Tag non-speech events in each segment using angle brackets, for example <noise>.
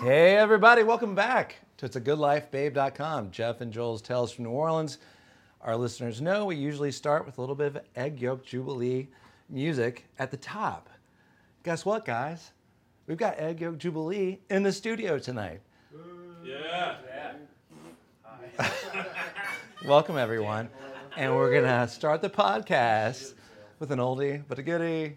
Hey, everybody, welcome back to It's a Good Life Babe.com. Jeff and Joel's Tales from New Orleans. Our listeners know we usually start with a little bit of egg yolk jubilee music at the top. Guess what, guys? We've got egg yolk jubilee in the studio tonight. Yeah. <laughs> Welcome, everyone. And we're going to start the podcast with an oldie but a goodie.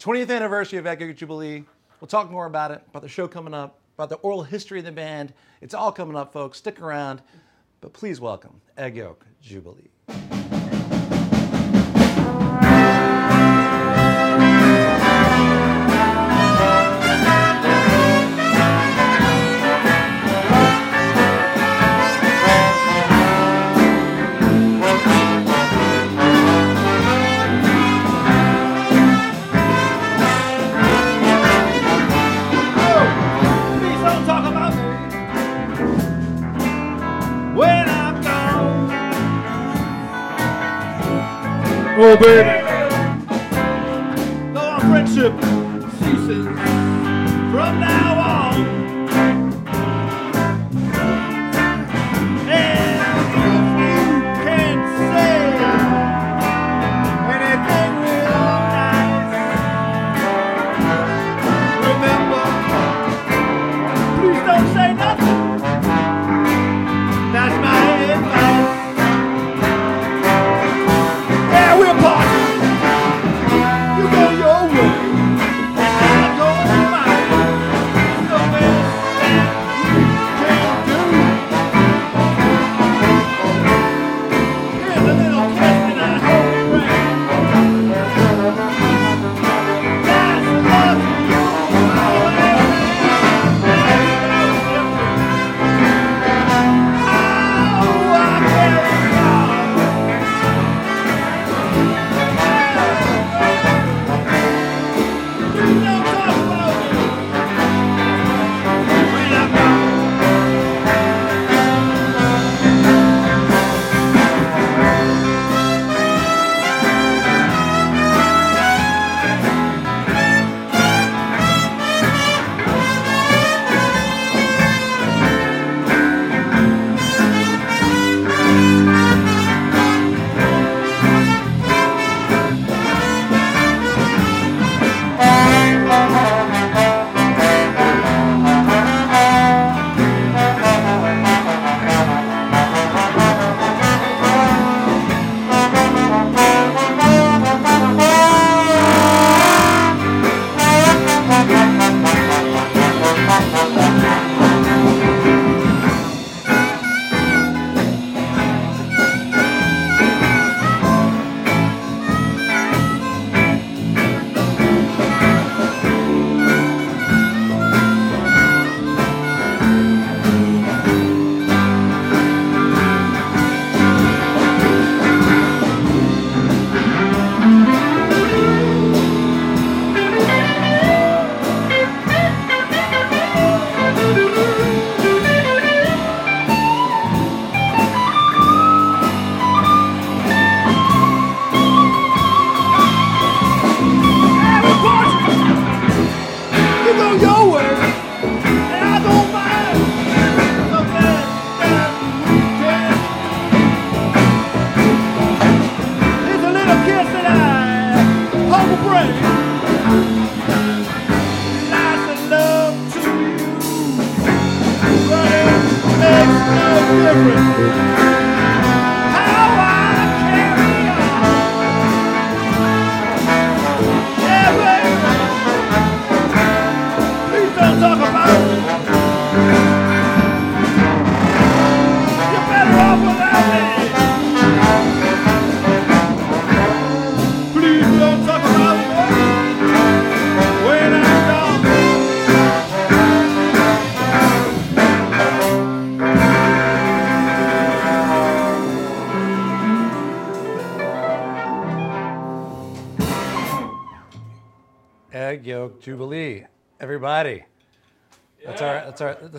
20th anniversary of Egg Yolk Jubilee. We'll talk more about it, about the show coming up, about the oral history of the band. It's all coming up, folks. Stick around. But please welcome Egg Yolk Jubilee. Oh, baby. Though our friendship ceases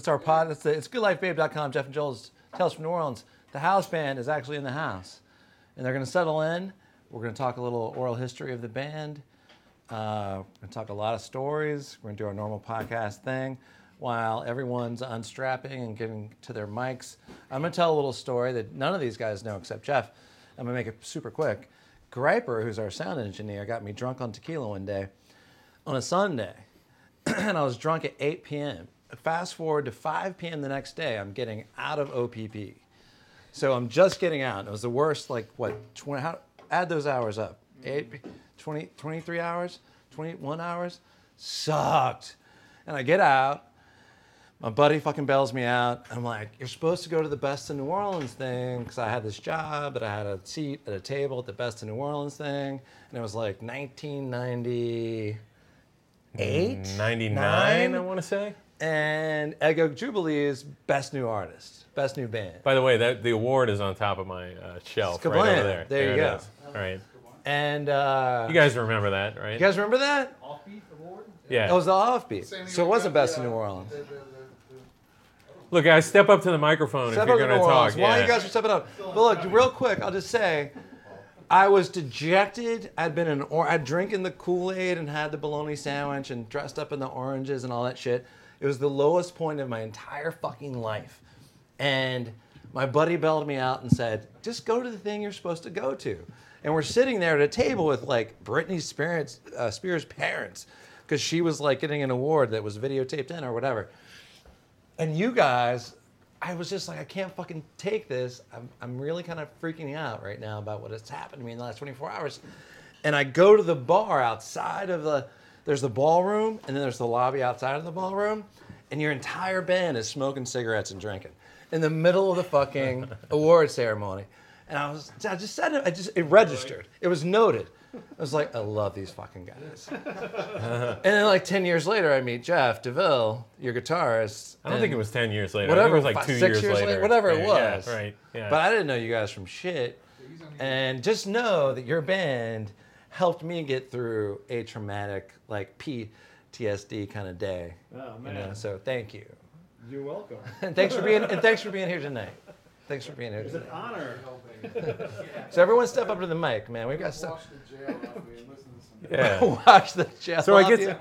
that's our pod. That's the, it's goodlifebabe.com. Jeff and Joel's Tales from New Orleans. The house band is actually in the house, and they're going to settle in. We're going to talk a little oral history of the band. Uh, we're going to talk a lot of stories. We're going to do our normal podcast thing. while everyone's unstrapping and getting to their mics. I'm gonna tell a little story that none of these guys know except Jeff. I'm gonna make it super quick. Griper, who's our sound engineer, got me drunk on tequila one day on a Sunday, <clears throat> and I was drunk at 8 p.m. Fast forward to 5 p.m. the next day, I'm getting out of OPP. So I'm just getting out. It was the worst, like, what, 20, how, add those hours up. Eight, 20, 23 hours, 21 hours? Sucked. And I get out. My buddy fucking bails me out. I'm like, you're supposed to go to the Best in New Orleans thing because I had this job, but I had a seat at a table at the Best in New Orleans thing. And it was like 1998? 99, Nine? I want to say. And Ego Jubilee is Best New Artist, Best New Band. By the way, that the award is on top of my uh, shelf right over there. There you it go. is. All right. And uh, You guys remember that, right? you guys remember that? Offbeat award? yeah. That was the offbeat. Same So it wasn't with Best in New Orleans. the- the- the- Look, guys, step up to the microphone Step if you're going to talk. Why yeah. you guys are stepping up. But look, real quick, I'll just say, I was dejected. I'd been in, or I'd drinking the Kool Aid and had the bologna sandwich and dressed up in the oranges and all that shit. It was the lowest point of my entire fucking life. And my buddy bailed me out and said, just go to the thing you're supposed to go to. And we're sitting there at a table with like Britney Spears, uh, Spears' parents because she was like getting an award that was videotaped in or whatever. And you guys, I was just like, I can't fucking take this. I'm, I'm really kind of freaking out right now about what has happened to me in the last 24 hours. And I go to the bar outside of the, there's the ballroom, and then there's the lobby outside of the ballroom, and your entire band is smoking cigarettes and drinking in the middle of the fucking <laughs> award ceremony. And I was, I just said it, I just, it registered. It was noted. I was like, I love these fucking guys. <laughs> and then like 10 years later, I meet Jeff DeVille, your guitarist. I don't think it was 10 years later. Whatever, I think it was like fi- two six years, years later. later, whatever it was. Yeah, right. Yeah. But I didn't know you guys from shit. And just know that your band helped me get through a traumatic, like PTSD kind of day. Oh, You man. know, so thank you. You're welcome. <laughs> And thanks for being and thanks for being here tonight. Thanks for being here It's an tonight. honor. So everyone step up to the mic, man. We've got stuff. Watch the jail movie and listen to some. yeah. <laughs> Watch the jail. So I guess-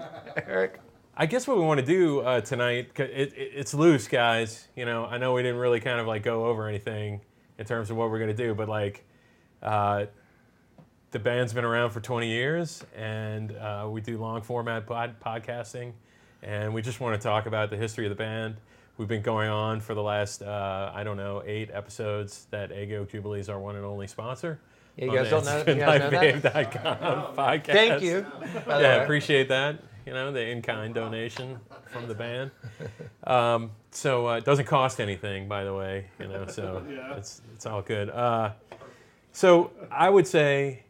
Eric. I guess what we want to do uh, tonight, 'cause it, it, it's loose, guys. You know, I know we didn't really kind of like go over anything in terms of what we're going to do, but like, uh, the band's been around for 20 years, and uh, we do long format pod- podcasting, and we just want to talk about the history of the band. We've been going on for the last, uh, I don't know, eight episodes that Ego Jubilee is our one and only sponsor. Yeah, you guys don't know- you guys know that? InstantLifeBabe.com <laughs> podcast. Thank you. Yeah, appreciate that. You know, the in-kind donation from the band. <laughs> Um, so uh, it doesn't cost anything, by the way. You know, so <laughs> Yeah. it's it's all good. Uh, so I would say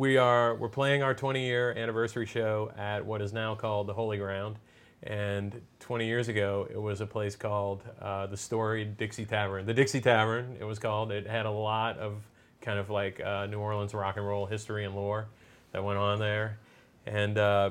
we are we're playing our 20-year anniversary show at what is now called the Holy Ground, and 20 years ago it was a place called uh, the Storied Dixie Tavern. The Dixie Tavern, it was called. It had a lot of kind of like uh, New Orleans rock and roll history and lore that went on there, and. Uh,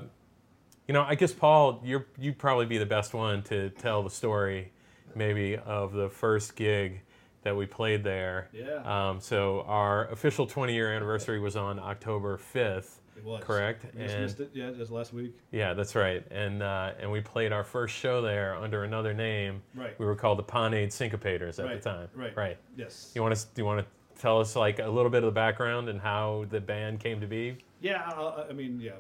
you know, I guess Paul, you're you'd probably be the best one to tell the story, maybe of the first gig that we played there. Yeah. Um, so our official 20 year anniversary was on October 5th. It was. Correct. We just And- missed it. Yeah, just last week. Yeah, that's right. And uh, and we played our first show there under another name. Right. We were called the Ponade Syncopators at Right, the time. right. Right. Yes. You want to do you want to tell us like a little bit of the background and how the band came to be? Yeah, I, I mean, yeah.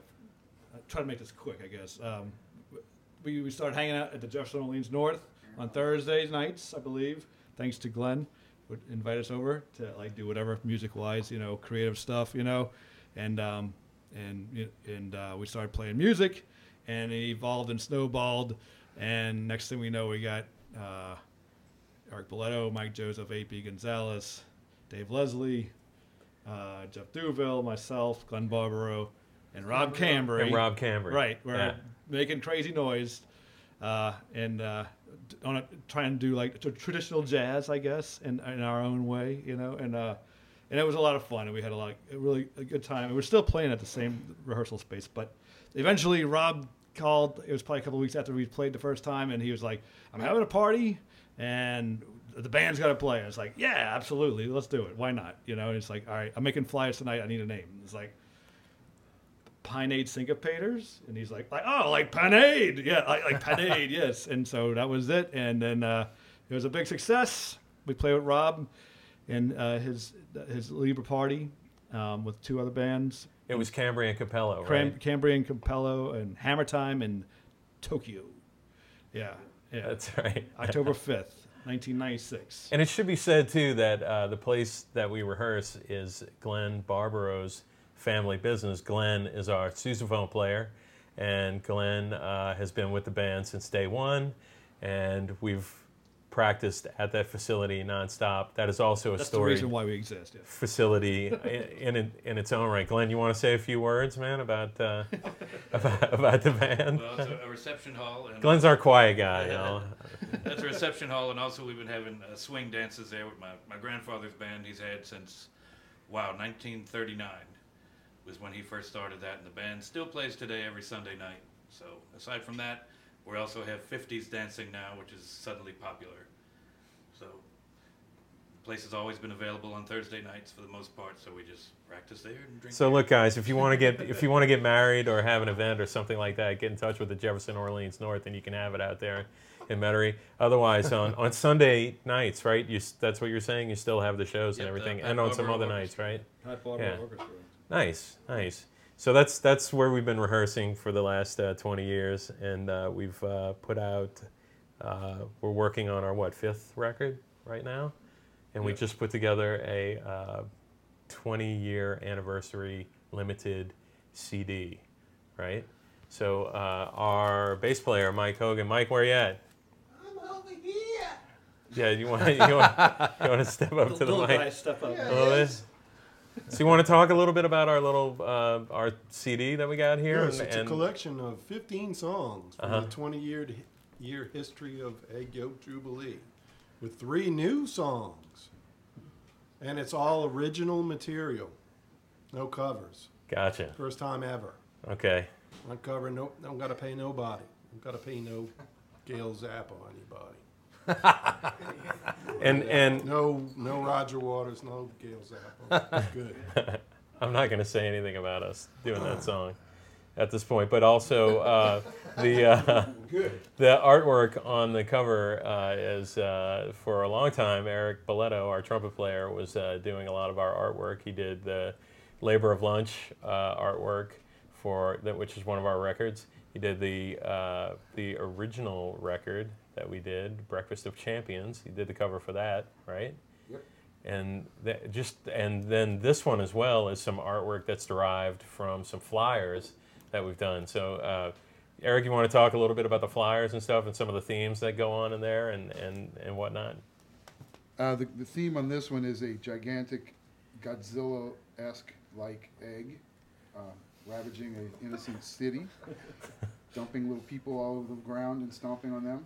I'll try to make this quick, I guess. Um, we, we started hanging out at the Jefferson Orleans North on Thursdays nights, I believe, thanks to Glenn, would invite us over to like do whatever music wise, you know, creative stuff, you know, and um, and and uh, we started playing music, and it evolved and snowballed, and next thing we know, we got uh, Eric Boletto, Mike Joseph, A.P. Gonzalez, Dave Leslie, uh, Jeff Duville, myself, Glenn Barberot, and Rob Cambry. And Rob Cambry. Right, we're Yeah. making crazy noise, uh, and uh, on a, trying to do like traditional jazz, I guess, in, in our own way, you know, and uh, and it was a lot of fun, and we had a lot, a really a good time. And we're still playing at the same rehearsal space, but eventually Rob called. It was probably a couple of weeks after we played the first time, and he was like, "I'm having a party, and the band's got to play." I was like, "Yeah, absolutely, let's do it. Why not?" You know, and it's like, "All right, I'm making flyers tonight. I need a name." It's like Pineade Syncopators, and he's like, like oh, like Pineade, yeah, like, like Pineade, <laughs> yes. And so that was it, and then uh, it was a big success. We played with Rob and uh, his his Libra Party um, with two other bands, It was Cambrian Capello, Cram- right? Cambrian Capello and Hammer Time in Tokyo. Yeah, yeah. That's right. <laughs> October fifth, nineteen ninety six. And it should be said too that uh, the place that we rehearse is Glenn Barberot's family business. Glenn is our sousaphone player, and Glenn uh, has been with the band since day one, and we've practiced at that facility nonstop. That is also a That's the story reason why we exist. Yeah. facility in, in in its own right. Glenn, you want to say a few words, man, about uh, <laughs> about, about the band? Well, it's a, a reception hall, and Glenn's our quiet guy, you know. that's a reception hall, and also we've been having uh, swing dances there with my, my grandfather's band. He's had since wow, 1939 was when he first started that, and the band still plays today every Sunday night. So aside from that, we also have 50s dancing now, which is suddenly popular. So the place has always been available on Thursday nights for the most part, so we just practice there and drink. So beer. look, guys, if you want to get <laughs> if you want to get married or have an event or something like that, get in touch with the Jefferson Orleans North, and you can have it out there in Metairie. Otherwise, on, on Sunday nights, right? You that's what you're saying. You still have the shows and Yep, the everything, Pat and on some other Orchestra. nights, right? Hot Barbara Yeah. Orchestra. Nice, nice. So that's that's where we've been rehearsing for the last uh, 20 years, and uh, we've uh, put out. Uh, we're working on our what fifth record right now, and we just put together a uh, 20 year anniversary limited CD, right? So uh, our bass player Mike Hogan, Mike, where you at? I'm over here. Yeah, you want you want you want to step up to the Little mic? guy, step up. A little bit. So you want to talk a little bit about our little uh, our CD that we got here? Yes, and- it's a collection of 15 songs from Uh-huh. the 20 year, year history of Egg Yolk Jubilee with three new songs. And it's all original material, no covers. Gotcha. First time ever. Okay. Not cover, no, don't got to pay nobody. Don't got to pay no Gail Zappa anybody. <laughs> And and No, no Roger Waters, no Gail Zappa. Good. <laughs> I'm not going to say anything about us doing that song at this point, but also uh, the uh, <laughs> Good. the artwork on the cover uh, is uh, for a long time. Eric Boletto, our trumpet player, was uh, doing a lot of our artwork. He did the Labor of Lunch uh, artwork for that, which is one of our records. He did the uh, the original record that we did, Breakfast of Champions. He did the cover for that, right? Yep. And that just and then this one as well is some artwork that's derived from some flyers that we've done. So. Uh, Eric, you want to talk a little bit about the flyers and stuff and some of the themes that go on in there and, and, and whatnot? Uh, the, the theme on this one is a gigantic Godzilla-esque like egg, uh, ravaging an innocent city, <laughs> dumping little people all over the ground and stomping on them.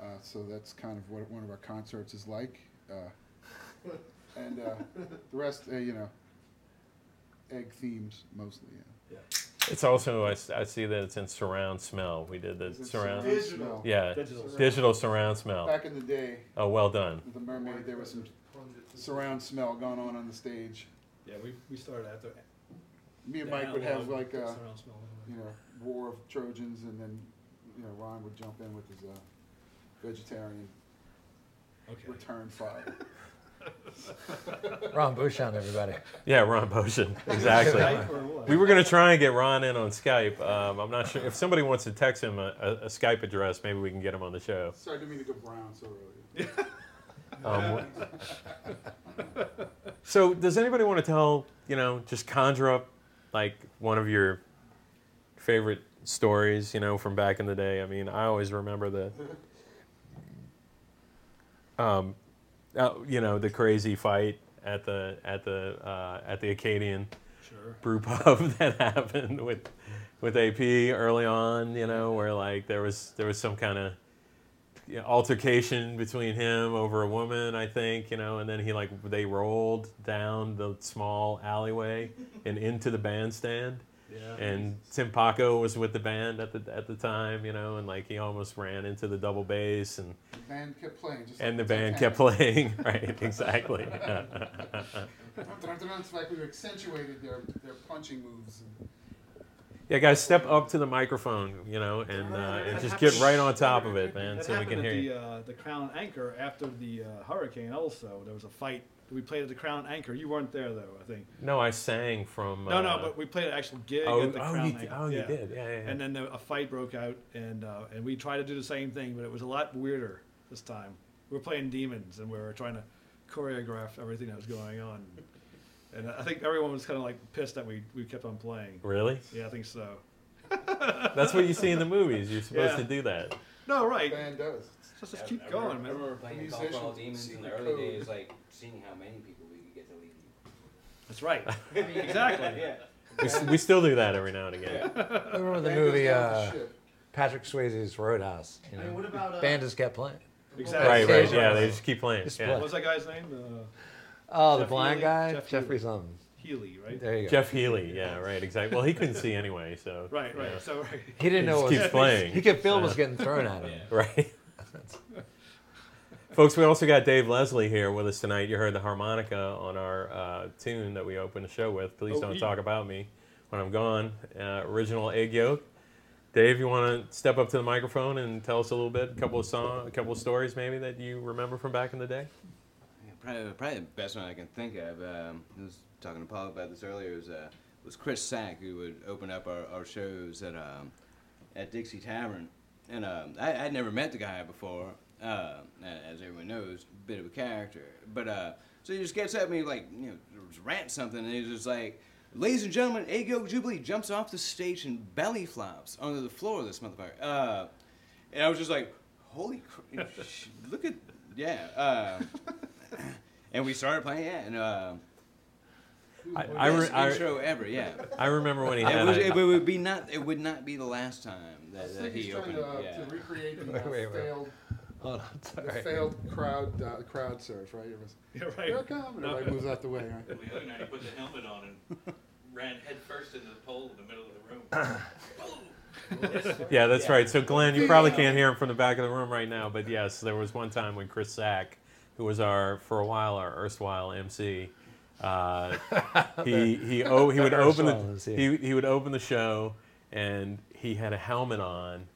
Uh, so that's kind of what one of our concerts is like. Uh, and uh, the rest, uh, you know, egg themes mostly. Yeah. It's also, I see that it's in surround smell. We did the surround, Digital. yeah, Digital. digital surround smell. Back in the day, Oh, well done. with the mermaid, there was some surround smell going on on the stage. Yeah, we, we started after. Me and Mike would have like a, you know, war of Trojans, and then, you know, Ron would jump in with his uh, vegetarian Okay. return fire. <laughs> Ron Bouchon, everybody. Yeah, Ron Boshin, exactly. Skype or? We were going to try and get Ron in on Skype. Um, I'm not sure if somebody wants to text him a, a, a Skype address, maybe we can get him on the show. Sorry, I didn't mean to go brown so early. <laughs> Um, so, does anybody want to tell, you know, just conjure up like one of your favorite stories, you know, from back in the day? I mean, I always remember the, um, uh, you know, the crazy fight at the at the uh, at the Acadian Sure. brew pub <laughs> that happened with with AP early on, you know, where like there was there was some kind of you know, altercation between him over a woman, I think, you know, and then he like they rolled down the small alleyway and into the bandstand. Yeah. And Tim Paco was with the band at the at the time, you know, and like he almost ran into the double bass and The band kept playing. Just and the band Titanic. kept playing, <laughs> right? Exactly. It's like we accentuated their, their punching moves. Yeah, guys, step up to the microphone, you know, and, uh, and just get right on top of it, man, That so we happened can at hear the, you. Uh, the Crown Anchor after the uh, hurricane. Also, there was a fight. We played at the Crown Anchor. You weren't there though, I think. No, I sang from. No, no, uh, but we played an actual gig Oh, at the oh, Crown you, Anchor. oh, you did, yeah, yeah. yeah. And then the, a fight broke out, and uh, and we tried to do the same thing, but it was a lot weirder this time. We were playing demons, and we were trying to choreograph everything that was going on. And I think everyone was kind of like pissed that we, we kept on playing. really? Yeah, I think so. That's what you see in the movies. You're supposed Yeah. to do that. No, right. Band does. Just, just I- keep I going, remember, man. I remember playing in Call for All Musicians, Demons in the secret early code. days, like seeing how many people we could get to leave. That's right. <laughs> <laughs> exactly. yeah. We, s- we still do that every now and again. I <laughs> remember the movie uh, the. Patrick Swayze's Roadhouse. You I know, mean, what about uh, band just kept playing. Exactly. Right, right, yeah, they just keep playing. Just Yeah. play. What was that guy's name? Uh, Oh, the Jeff blind Healey? guy, Jeff Jeffrey Healey. something. Healey, right? There you go. Jeff Healey, yeah, right, exactly. Well, he couldn't see anyway, so. Right, right. yeah. So right. He didn't He know just what keeps was, playing. he could feel what was getting thrown at him. Yeah. Right. <laughs> Folks, we also got Dave Leslie here with us tonight. You heard the harmonica on our uh, tune that we opened the show with. Please Oh, don't he- talk about me when I'm gone. Uh, original egg yolk. Dave, you want to step up to the microphone and tell us a little bit, a couple of song, a couple of stories maybe that you remember from back in the day? Yeah, probably, probably the best one I can think of. Um, I was talking to Paul about this earlier. Was uh, was Chris Sack who would open up our, our shows at um, at Dixie Tavern, and um, I, I'd never met the guy before. Uh, as everyone knows, bit of a character. But uh, so he just gets up at me like you know rant something, and he's just like. Ladies and gentlemen, Yolk Jubilee jumps off the stage and belly flops onto the floor of this motherfucker. Uh, and I was just like, holy crap, <laughs> look at, yeah. Uh, <laughs> and we started playing, yeah, and uh, I, I, re- best I, intro ever, yeah. <laughs> I remember when he It, had was, it would be not. It would not be the last time that, that he opened. to, uh, yeah. to recreate the <laughs> uh, wait, wait. failed, Hold on, the sorry. failed crowd uh, crowd surf, right? It was, <laughs> Yeah, Here I right. come, and everybody moves out the way, right? The other night, he put the helmet on and ran headfirst into the pole in the middle of the room. <coughs> Yeah, that's right. So Glenn, you probably can't hear him from the back of the room right now, but yes, there was one time when Chris Sack, who was our for a while our erstwhile MC, uh, <laughs> he he oh he would open Erstwhile the MC. he, he would open the show and he had a helmet on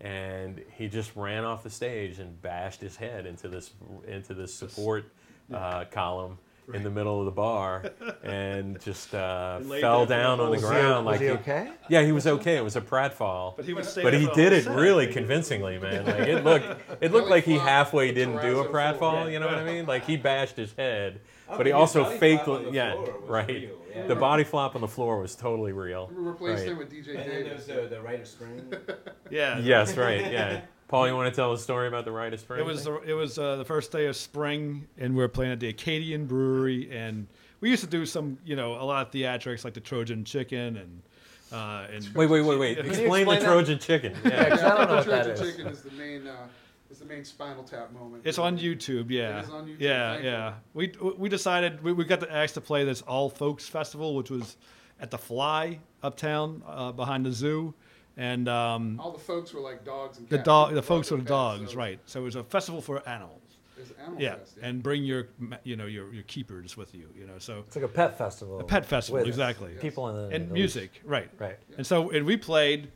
and he just ran off the stage and bashed his head into this into this support uh, column in the middle of the bar and just uh, <laughs> And fell there for the down on the ground Was like he okay? yeah, he was okay. It was a pratfall. But he would But he did it set. really convincingly, man. Like it looked, it looked like he halfway didn't do a terrazzo pratfall. floor. You know what I mean? Like he bashed his head, but he also body faked. flop on the Yeah, floor was right. real, yeah. The body flop on the floor was totally real. We replaced Right. him with DJ And then Davis. there's the, the rite of spring. <laughs> Yeah. Yes, right. <laughs> Yeah. Paul, you want to tell a story about the rite of spring? It was the, it was uh, the first day of spring, and we were playing at the Acadian Brewery, and we used to do some, you know, a lot of theatrics like the Trojan Chicken and uh, and Wait, wait, wait, wait. Can <laughs> you Explain the that? Trojan chicken. Yeah, Yeah. 'cause I don't know what the that Trojan is. Chicken is the main, uh, is the main Spinal Tap moment. It's on YouTube, yeah. It is on YouTube, Yeah, thank yeah. We we decided we, we got the asked to play this All Folks Festival, which was at the Fly uptown uh, behind the zoo, and um, All the folks were like dogs and the cats. dog, People the folks were the their pets, dogs, so right? So it was a festival for animals. It was Animal Yeah, Fest, and bring your you know your your keepers with you, you know. So It's like a pet festival. a pet festival, with exactly. People in the And the- music, right? Right. And so, and we played.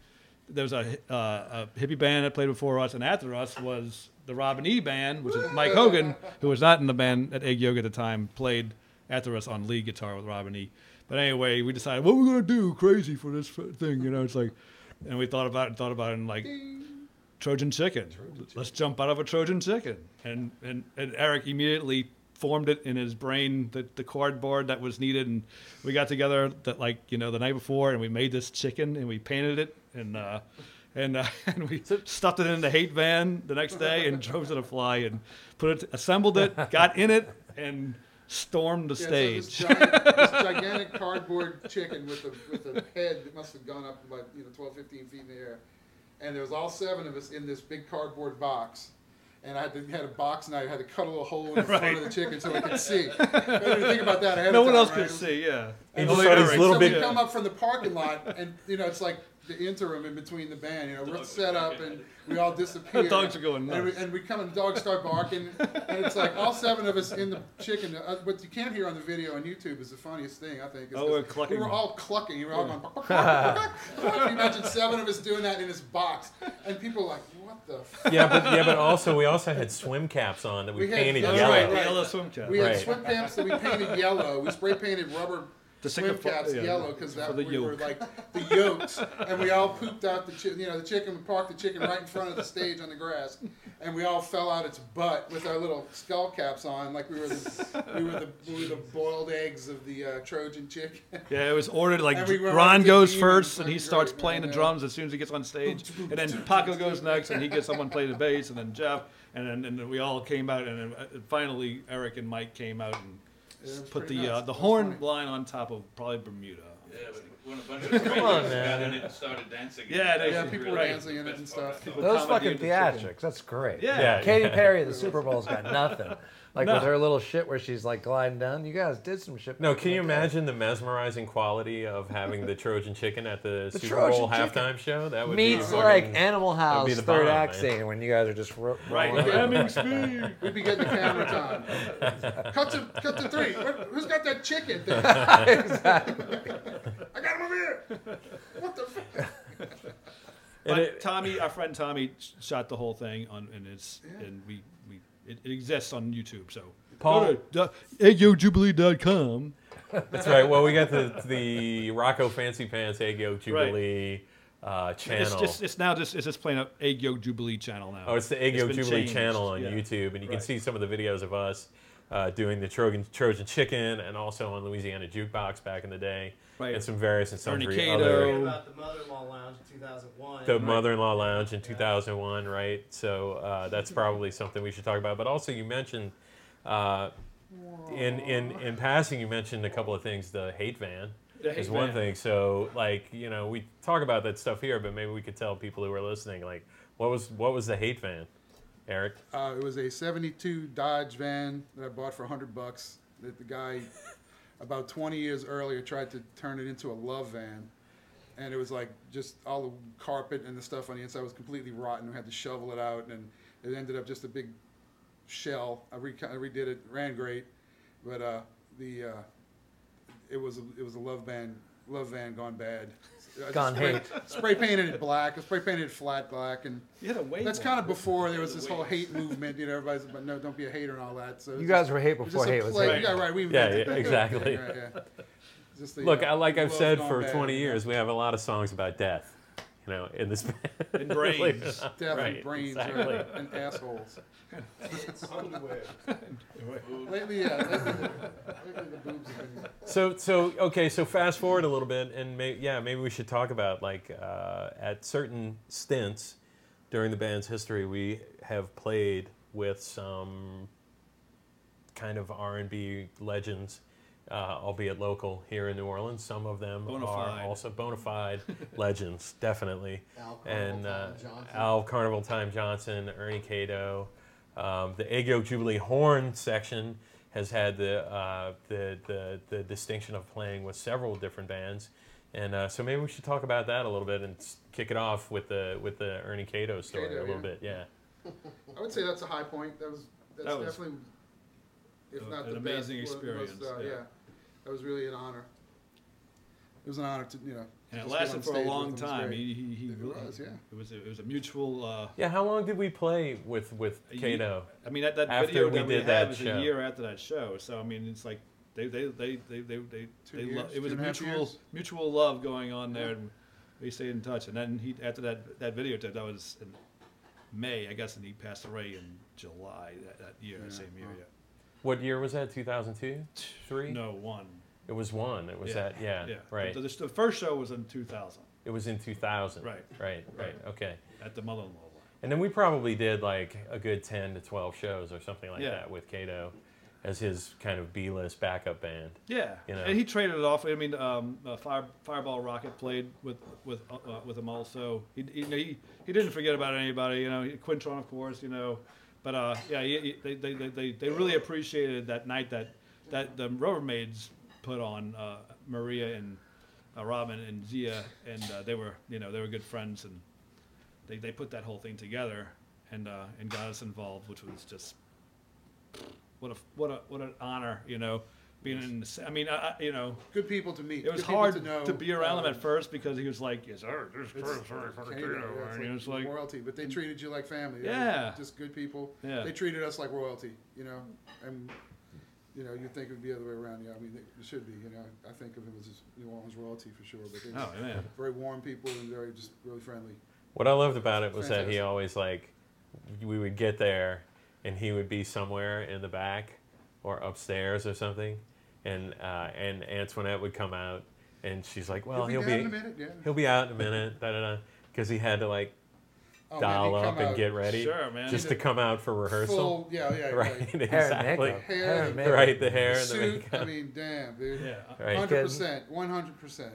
There was a, uh, a hippie band that played before us, and after us was the Robin E band, which is Mike Hogan, who was not in the band at Egg Yoga at the time, played after us on lead guitar with Robin E. But anyway, we decided what we're gonna do crazy for this thing, you know. It's like, and we thought about it, and thought about it, and like Trojan chicken. Let's jump out of a Trojan chicken, and and, and Eric immediately formed it in his brain the, the cardboard that was needed. And we got together that like you know the night before and we made this chicken and we painted it and uh and, uh, <laughs> and we stuffed it in the hate van the next day and <laughs> drove to the fly and put it assembled it got in it and stormed the Yeah, stage So this, giant, this gigantic cardboard chicken with a with a head that must have gone up about you know 12, 15 feet in the air, and there was all seven of us in this big cardboard box. And I had, to, had a box knife. I had to cut a little hole in the <laughs> front of the chicken so I could see. I didn't think about that no one time, else right? could see yeah He and just so had we- his little so bit- we come up from the parking lot, and you know it's like the interim in between the band. You know, we're set up and we all disappear. Dogs are going And we, nuts. and we come and the dogs start barking, and it's like all seven of us in the chicken. Uh, what you can't hear on the video on YouTube is the funniest thing I think. Is Oh, 'cause we're clucking. We were all clucking. We were all going. Can you imagine seven of us doing that in this box, and people are like, what the. F-? Yeah, but yeah, but also we also had swim caps on that we, We painted that's That's yellow. right, Right. yellow swim caps. We had Right. swim pants that we painted yellow. We spray painted rubber To swim caps yeah, yellow because for that the we were yolk. like the yolks, and we all pooped out the chi- you know the chicken. We parked the chicken right in front of the stage on the grass, and we all fell out its butt with our little skull caps on, like we were the we were the we were the boiled eggs of the uh, Trojan chicken. Yeah, it was ordered like And we were Ron like goes the first and he starts great, playing the yeah. drums as soon as he gets on stage, and then <laughs> Paco goes next and he gets someone to play the bass, and then Jeff, and then and then we all came out, and then uh, finally Eric and Mike came out and Yeah, put the uh, the horn line on top of probably Bermuda. Yeah, but when a bunch of <laughs> Come on, strangers got man. in it and started dancing. Yeah, they- Yeah, people were Right. dancing in it and stuff. People Those commandeered fucking the theatrics. That's great. Yeah. Yeah. Katy Perry at the <laughs> Super Bowl's got nothing. Like No. with her little shit where she's like gliding down. You guys did some shit. No, can you imagine the mesmerizing quality of having the <laughs> Trojan chicken at the, The Super Trojan Bowl chicken. halftime show? That would Meets be like fucking- Animal House be the third bomb, act man. scene when you guys are just ro- Right, rolling Yeah. Hemming <laughs> speed. We'd be getting the camera time. <laughs> cut to cut to three. Where, who's got that chicken thing? I got him over here. What the? F- And But it- Tommy, our friend Tommy, shot the whole thing on, and it's Yeah. and we we it, it exists on YouTube. So Paul- go to eggojubilee.com. That's right. Well, we got the the Rocco Fancy Pants Egg Yolk Jubilee uh, channel. It's just it's now just it's just playing up Egg Yolk Jubilee channel now. Oh, it's the Egg Yolk Jubilee changed, channel on yeah. YouTube, and you can see some of the videos of us uh, doing the Trojan, Trojan Chicken, and also on Louisiana Jukebox back in the day, Right. and some various and Ernie sundry K-Doe. other. about the mother-in-law lounge in 2001. The Mother-in-Law Lounge in 2001, right? So uh, that's probably something we should talk about. But also, you mentioned uh, in in in passing, you mentioned a couple of things. The hate van The hate is one van. thing. So, like, you know, we talk about that stuff here, but maybe we could tell people who are listening, like, what was what was the hate van, Eric? Uh, it was a '72 Dodge van that I bought for 100 bucks. That the guy, about 20 years earlier, tried to turn it into a love van, and it was like just all the carpet and the stuff on the inside was completely rotten. We had to shovel it out, and it ended up just a big shell. I, re- I redid it, ran great, but uh, the uh, it was a, it was a love van love van gone bad. I just Gone spray, hate. <laughs> Spray painted it black. I spray painted it flat black, and You had a wave that's kind of before there was this whole hate movement. You know, everybody's but no, don't be a hater and all that. So You guys just- were hate it's before just hate was play- hate. Yeah, right. We Yeah, invented <laughs> yeah, that. exactly. Right, yeah. Just the, Look, uh, I, like I've love said gone for bad, 20 you know. years, we have a lot of songs about death. You know, in this <laughs> band. And brains. <laughs> Death Right, brains exactly. right, and assholes. Underwear. <laughs> Lately, yeah. Lately, lately the boobs have been. So, so okay, so fast forward a little bit, and may, yeah, maybe we should talk about like uh, at certain stints during the band's history, we have played with some kind of R and B legends, uh, albeit local here in New Orleans. Some of them Bona are also bona <laughs> fide legends, definitely. Al and uh, Time Al Carnival Time Johnson, Ernie K-Doe. Um, the Egg Yolk Jubilee horn section has had the, uh, the, the, the distinction of playing with several different bands. And uh, so maybe we should talk about that a little bit and kick it off with the, with the Ernie K-Doe story K-Doe, a little yeah. bit. Yeah. <laughs> I would say that's a high point. That was that's That was definitely, if a- not an the amazing best, one of the most, experience, uh, yeah. yeah, that was really an honor. It was an honor to you know. And it just get on lasted for a long with them. It was time. He, he, he It really- was, yeah. It was a, it was a mutual. Uh, Yeah, how long did we play with, with A ye- I mean, that, that After video we that did had that was show. a year after that show. So I mean, it's like they they they they they they, Two they years, lo- it was a and a half mutual years. mutual love going on there, and we stayed in touch. And then he after that that videotape that was in May, I guess, and he passed away in July that, that year, that Yeah, same year. wow. Yeah. What year was that? 2002? Three? No one. It was one. It was Yeah, that, yeah, Yeah. right. The, the, the first show was in 2000 It was in 2000. Right. Right, right, Right. okay. at the mother-in-law. And then we probably did like a good 10 to 12 shows or something like Yeah. that with K-Doe as his kind of B-list backup band. Yeah, You know. and he traded it off. I mean, um, uh, Fire, Fireball Rocket played with with uh, with him also. He, he he he didn't forget about anybody. You know, Quintron, of course. You know, but uh, yeah, he, he, they, they, they, they they really appreciated that night that that the Rubbermaids put on uh, Maria and uh, Robin and Zia, and uh, they were you know they were good friends, and they, they put that whole thing together and uh, and got us involved, which was just what a what a what an honor, you know, being in. The, sa- I mean, I, I, you know, Good people to meet. it was hard to, know, to be around him uh, at first because he was like, "Yes, sir, this It's- is very fucking Canada, good," it's and he was like like, royalty, but they treated you like family. They Yeah. just good people. Yeah. They treated us like royalty, you know, and you know, you'd think it would be the other way around. Yeah, I mean, it should be. You know, I think of him as New Orleans royalty for sure. But they were "Oh man, very warm people and very just really friendly. What I loved about it was that he always like we would get there and he would be somewhere in the back or upstairs or something, and uh, and Antoinette would come out and she's like, well, he'll down be in a minute. Yeah. he'll be out in a minute, da da da, because he had to like Oh, dial he'd up and out get ready sure, man." just to come out for rehearsal. Full, yeah, yeah, <laughs> right, right. Hair exactly. makeup. Hair, Hair the- makeup. Right, the hair The and the suit. makeup. I mean, damn, dude. yeah, Hundred percent, one hundred percent.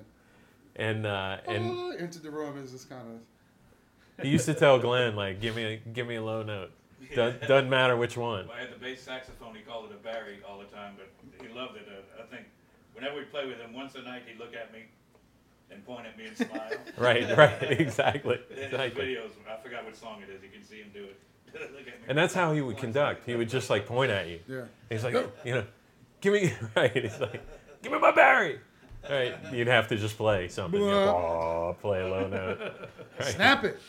And uh, and Ah, Into the room is this kind of. he used to tell Glenn like, give me a, give me a low note. Do- doesn't matter which one. I had the bass saxophone. He called it a Barry all the time, but he loved it. Uh, I think whenever we play with him, once a night he'd look at me and point at me and smile. <laughs> Right, right, exactly, <laughs> And in his exactly. videos, I forgot what song it is. You can see him do it. <laughs> look at me. And that's how he would conduct. He would just like point at you. Yeah. He's like, you know, give me right. He's like, give me my Barry. Right. You'd have to just play something. You know, oh, play a low note. Right. Snap it,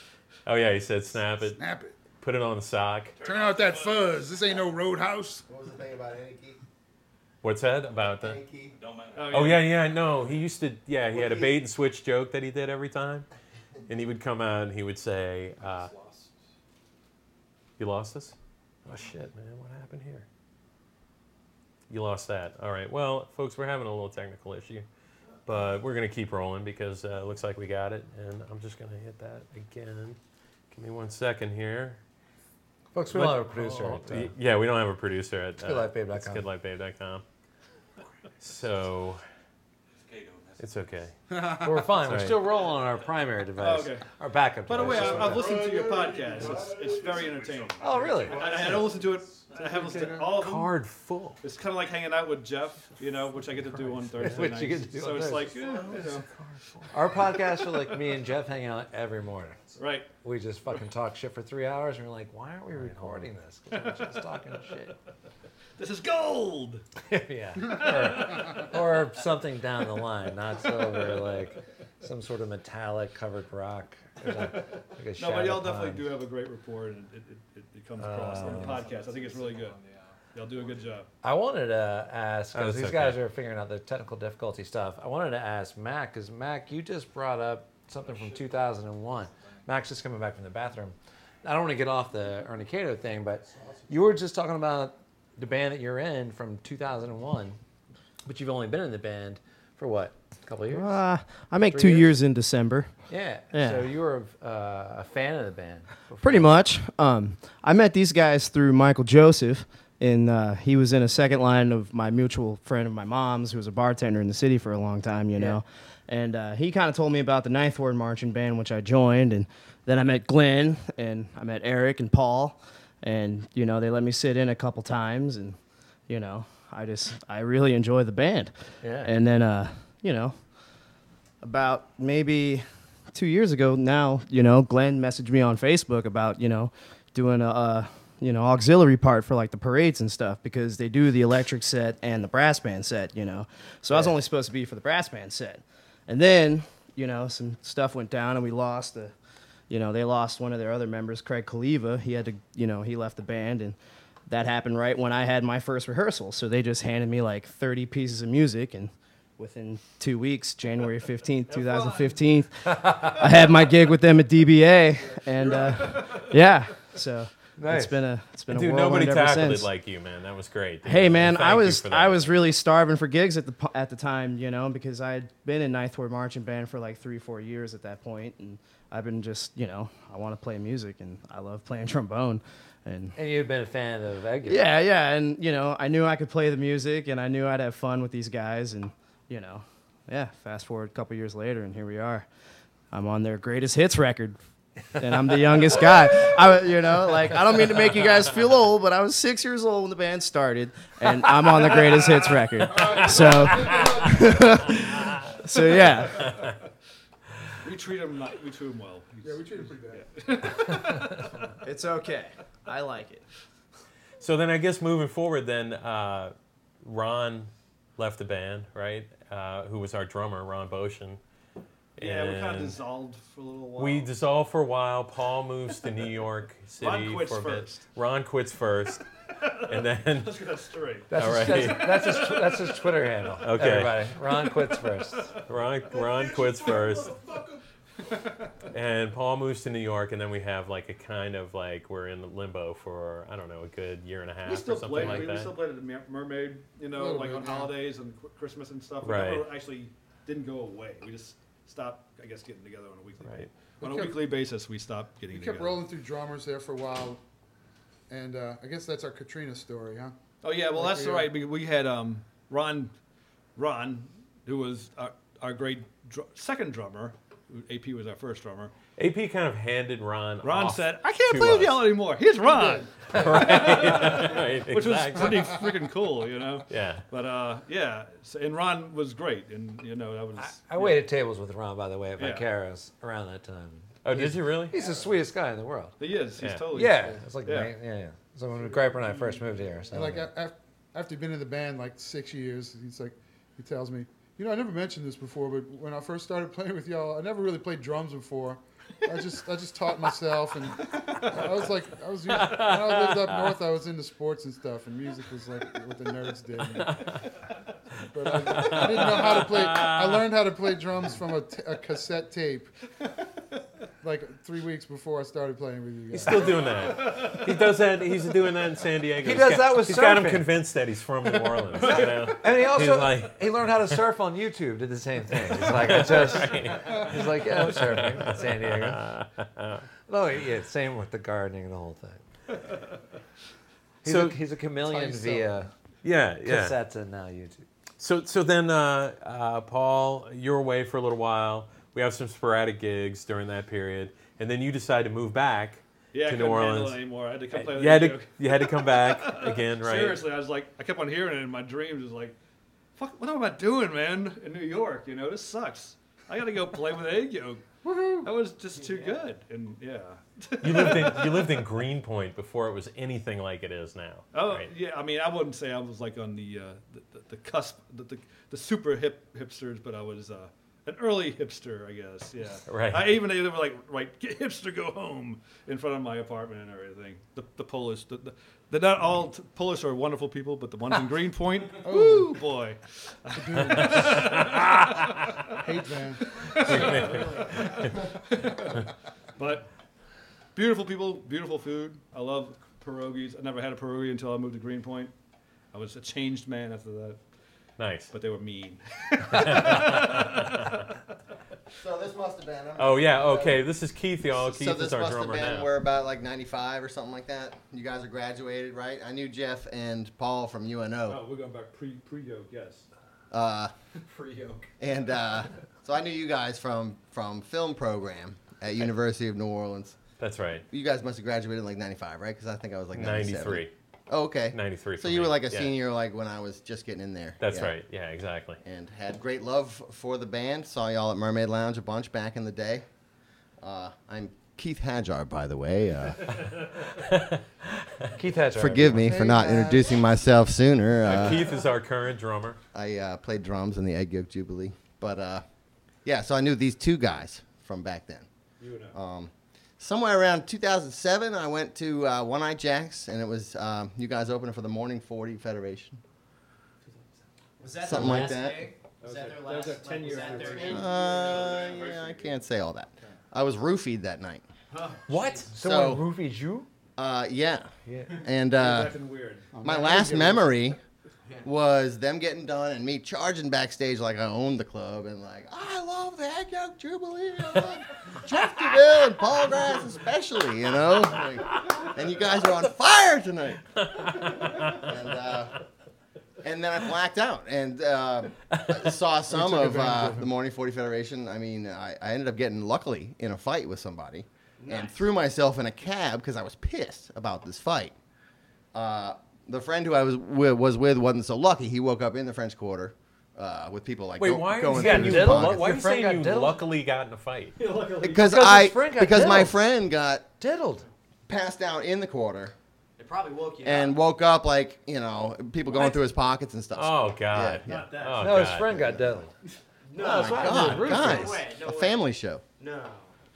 Oh yeah, he said snap it. snap it. Put it on the sock. Turn out that fuzz. This ain't no roadhouse. What was the thing about Anarchy? What's that about the? Anarchy. Oh yeah, yeah. No, he used to. Yeah, he had a bait and switch joke that he did every time, and he would come out and he would say, uh, "You lost us? Oh shit, man, what happened here? You lost that. All right. Well, folks, we're having a little technical issue, but we're gonna keep rolling because uh, it looks like we got it, and I'm just gonna hit that again. Give me one second here. Folks, we But- don't have a producer. Oh, at, uh, yeah, we don't have a producer at uh, goodlifebabe.com. it's goodlifebabe.com. So Kato, that's- it's okay. but we're fine. We're Sorry. still rolling on our primary device. okay. Our backup By the way, device. I, I've listened to your podcast. It's, it's very entertaining. oh, really? I, I don't listen to it. I haven't to all of them. Card full. It's kind of like hanging out with Jeff, you know, which I get to do on Thursday <laughs> Which nights. you get to do so on it's Thursday. like, you know, Our podcasts are like me and Jeff hang out every morning. right. We just fucking talk shit for three hours, and we're like, why aren't we recording this? 'Cause we're just talking shit. This is gold. <laughs> yeah. Or, or something down the line, not silver, like some sort of metallic covered rock. Or like, like a <laughs> No, but y'all definitely pond. do have a great rapport, and it, it, it, it comes across on the Uh, podcast. I think it's really good. Y'all do a good job. I wanted to ask Oh, because it's these guys okay. are figuring out the technical difficulty stuff. I wanted to ask Mac because Mac, you just brought up something from 2001. Mac's just coming back from the bathroom. I don't want to get off the Ernie K-Doe thing, but you were just talking about the band that you're in from 2001, but you've only been in the band for what, a couple years? Uh, I make Three two years? years? in December. yeah. yeah. So you were uh, a fan of the band. before. Pretty much. Um, I met these guys through Michael Joseph, and uh, he was in a second line of my mutual friend of my mom's, who was a bartender in the city for a long time, you know. And uh, he kind of told me about the Ninth Ward Marching Band, which I joined, and then I met Glenn, and I met Eric and Paul, and you know they let me sit in a couple times, and you know I just I really enjoy the band. Yeah. And then, uh, you know, about maybe two years ago now, you know, Glenn messaged me on Facebook about, you know, doing a, uh, you know, auxiliary part for like the parades and stuff because they do the electric set and the brass band set, you know. So I was only supposed to be for the brass band set. And then, you know, some stuff went down and we lost the, you know, they lost one of their other members, Craig Kaliva. He had to, you know, he left the band and that happened right when I had my first rehearsal. So they just handed me like 30 pieces of music and within two weeks, January <laughs> 15th, 2015, I had my gig with them at DBA. And uh, yeah, so Nice. it's been a, it's been a Dude, whirlwind nobody ever tackled since. it like you, man. That was great. dude. Hey man, I was I was really starving for gigs at the at the time, you know, because I had been in Ninth Ward Marching Band for like three four years at that point, and I've been just you know I want to play music and I love playing <laughs> trombone, and And you'd been a fan of Egg. yeah yeah, and you know I knew I could play the music and I knew I'd have fun with these guys, and you know, yeah. Fast forward a couple years later, and here we are. I'm on their greatest hits record. and I'm the <laughs> youngest guy. I, you know, like I don't mean to make you guys feel old, but I was six years old when the band started, and I'm on the greatest hits record. So, <laughs> So yeah, We treat them Not, we treat him well. Yeah, we treat it pretty bad. <laughs> it's okay. I like it. So then I guess moving forward, then uh, Ron left the band, right? Uh, who was our drummer, Ron Boshin. yeah, we kind of dissolved for a little while. We dissolved for a while. Paul moves to New <laughs> York City Ron quits for a bit. first. Ron quits first, and then Let's get that straight. That's, All his, right. that's, that's, his, tw- that's his Twitter handle. Okay. Everybody. Ron quits first. Ron Ron quits first, <laughs> and Paul moves to New York, and then we have like a kind of like we're in limbo for I don't know a good year and a half We or still something played. like we, we still played at the Mermaid. You know, like bit, on yeah. holidays and Christmas and stuff. We Right. never actually didn't go away. We just stopped. I guess getting together on a weekly. Basis. Right. On a We kept- weekly basis, we stopped getting together. We together. kept rolling through drummers there for a while, and uh, I guess that's our Katrina story, huh? Oh yeah, well Like that's we, uh, right. We, we had um, Ron, Ron, who was our, our great dr- second drummer. AP was our first drummer. AP kind of handed Ron. Ron off said, "I can't to play with us." y'all anymore. Here's Ron," <laughs> right, which exactly. was pretty freaking cool, you know. Yeah. But uh, yeah, so, and Ron was great, and you know that was. I waited tables with Ron, by the way, at Yeah. Vicaris around that time. Oh, did you really? He's the sweetest guy in the world. He is. He's Yeah. totally. Yeah, it's like Yeah. yeah, yeah. yeah. So when Griper and I first moved here, so And like a- after he'd been in the band like six years, he's like, he tells me, you know, I never mentioned this before, but when I first started playing with y'all, I never really played drums before. I just I just taught myself, and I was like, I was when I lived up north, I was into sports and stuff, and music was like what the nerds did. but I, I didn't know how to play. I learned how to play drums from a, t- a cassette tape, like three weeks before I started playing with you guys. He's still doing that. He does that. He's doing that in San Diego. He does got- that with He's got him convinced that he's from New Orleans. You know. <laughs> And he also like- he learned how to surf on YouTube. Did the same thing. He's like, I just. He's like, yeah, I'm surfing in San Diego. No, yeah, same with the gardening and the whole thing. He's, So- a, he's a chameleon via Yeah, yeah. cassettes and now YouTube. So, so then, uh, uh, Paul, you're away for a little while. We have some sporadic gigs during that period, and then you decide to move back Yeah, I to couldn't New handle Orleans. it anymore. I had to come play with You had you. to, you had to come back <laughs> again, right? Seriously, I was like, I kept on hearing it in my dreams. It was like, fuck, what am I doing, man? In New York, you know, this sucks. I gotta go play with egg yolk. That was just too good, and yeah. You lived in <laughs> you lived in Greenpoint before it was anything like it is now. Oh right? yeah, I mean, I wouldn't say I was like on the uh, the, the, the cusp, the, the, the super hip hipsters, but I was uh, an early hipster, I guess. Yeah. <laughs> Right. I even they were like, right, get <laughs> hipster, go home in front of my apartment and everything. The the Polish, the, the, the not all t- Polish are wonderful people, but the ones in <laughs> Greenpoint, oh. woo boy. Hate man. But beautiful people, beautiful food. I love pierogies. I never had a pierogi until I moved to Greenpoint. I was a changed man after that, Nice. but they were mean. <laughs> So this must have been. I'm- Oh yeah. Okay. This is Keith, y'all. Keith so this is our must have drummer been now. we're about like 95 or something like that. You guys are graduated, right? I knew Jeff and Paul from UNO. Oh, we're going back pre pre yoke, yes. Uh, <laughs> Pre yoke. and uh, so I knew you guys from from film program at University of New Orleans. That's right. You guys must have graduated in like 95, right? Because I think I was like 97. Ninety-three. Oh, okay. 93 So you me, were like a yeah. senior, like when I was just getting in there. That's Yeah. right. Yeah. Exactly. and had great love for the band. Saw y'all at Mermaid Lounge a bunch back in the day. Uh, I'm Keith Hajar, by the way. Uh, <laughs> Keith Hatcher. forgive me for not introducing myself sooner. Uh, Uh, Keith is our current drummer. I uh, played drums in the Egg Yolk Jubilee, but uh, yeah, so I knew these two guys from back then. You know. Um, somewhere around 2007, I went to uh, One Eye Jacks, and it was um, you guys opening for the Morning 40 Federation. Was that Something like that. Was that that their their last- last? like, was that their Uh, yeah, I can't say all that. I was roofied that night. What? Someone So- roofied you? Uh, yeah. Yeah. And uh, acting weird. my last memory was them getting done and me charging backstage like I owned the club and like I love the Egg Yolk Jubilee, I love Jeff DeVille and Paul Grass especially, you know. Like, and you guys are on fire tonight. <laughs> And uh, and then I blacked out and uh, saw some of uh, the Morning 40 Federation. I mean, I, I ended up getting luckily in a fight with somebody and threw myself in a cab because I was pissed about this fight. Uh, the friend who I was with, was with wasn't so lucky. He woke up in the French Quarter uh, with people like Wait, go- why are going you through saying his you, diddled? pockets. why are Your you saying got you diddled? luckily got in a fight? <laughs> because Because I because my friend got Diddled. passed out in the quarter It probably woke you and woke up like you know people going through his pockets and stuff. Oh God! Yeah, Not that. Oh, No, his God. friend got diddled. No, No, it's My not. God, Roof guys, No way, no a way. family show. no.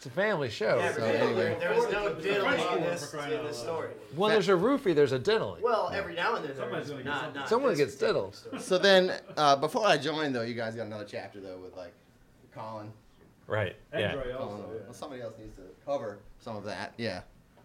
It's a family show. Yeah, So anyway. there was no diddling in this, in this story. when there's a roofie, there's a diddling. Well, every now and then there Somebody's is, gonna get not, not Someone this gets particular diddled. story. So then, uh, before I joined though, you guys got another chapter though with like Colin. Right. Yeah. Andre also, Colin. yeah. Well, somebody else needs to cover some of that. Yeah,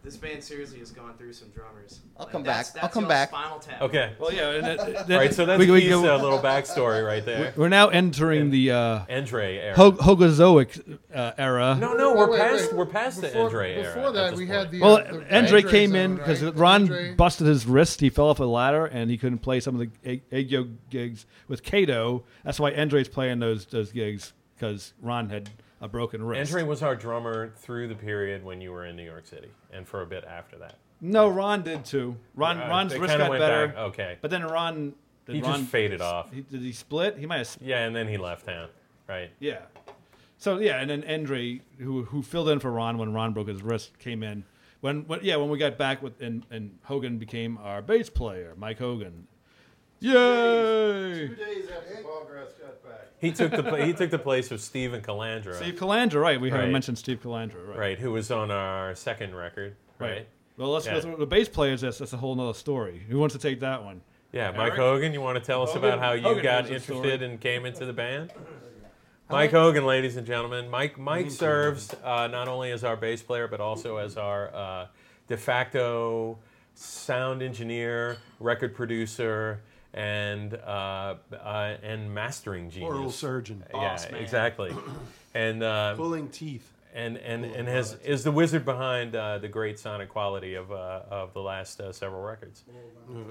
This band seriously has gone through some drummers. I'll Like, come that's- back. I'll come y'all's back. Spinal Tap. Okay. Well, yeah. And that, <laughs> All that- right. So that's we- we Keith's go- uh, little backstory right there. We're now entering the uh, Andre era. Ho- Hogozoic uh, era. no, no, we're Wait, wait, past wait. we're past the Before- Andre era. Before at that, this we point. had the. Well, uh, the Andre Andre came zone, in because right? Ron Andre- busted his wrist. He fell off a ladder and he couldn't play some of the egg, egg yolk gigs with K-Doe. That's why Andre's playing those those gigs because Ron had a broken wrist. Andre was our drummer through the period when you were in New York City, and for a bit after that. No, Ron did too. Ron Uh, Ron's wrist got better. back- okay. But then Ron. Did He Ron, just faded off. He, did he split? He might have. Yeah, and then he left town. Right. Yeah. So yeah, and then Andre, who who filled in for Ron when Ron broke his wrist, came in. When, when yeah, when we got back with and, and Hogan became our bass player, Mike Hogan. Yay! Two days after Paul Ballgrass got back. He took the pla- he took the place of Steven Calandra. Steve Calandra, right? We Right. haven't mentioned Steve Calandra, right? Right, who was on our second record. Right. Right. Well, let's Yeah. go through the bass players. That's, that's a whole nother story. Who wants to take that one? Yeah, Mike Hogan, you want to tell us about how you Hogan got knows the interested and came into the band? Mike Hogan, ladies and gentlemen. Mike Mike serves uh, not only as our bass player but also as our uh, de facto sound engineer, record producer, and uh, uh, and mastering genius. Oral surgeon. yeah, man. exactly. <clears throat> And uh, Pulling teeth. and and and has is the wizard behind uh, the great sonic quality of uh, of the last uh, several records.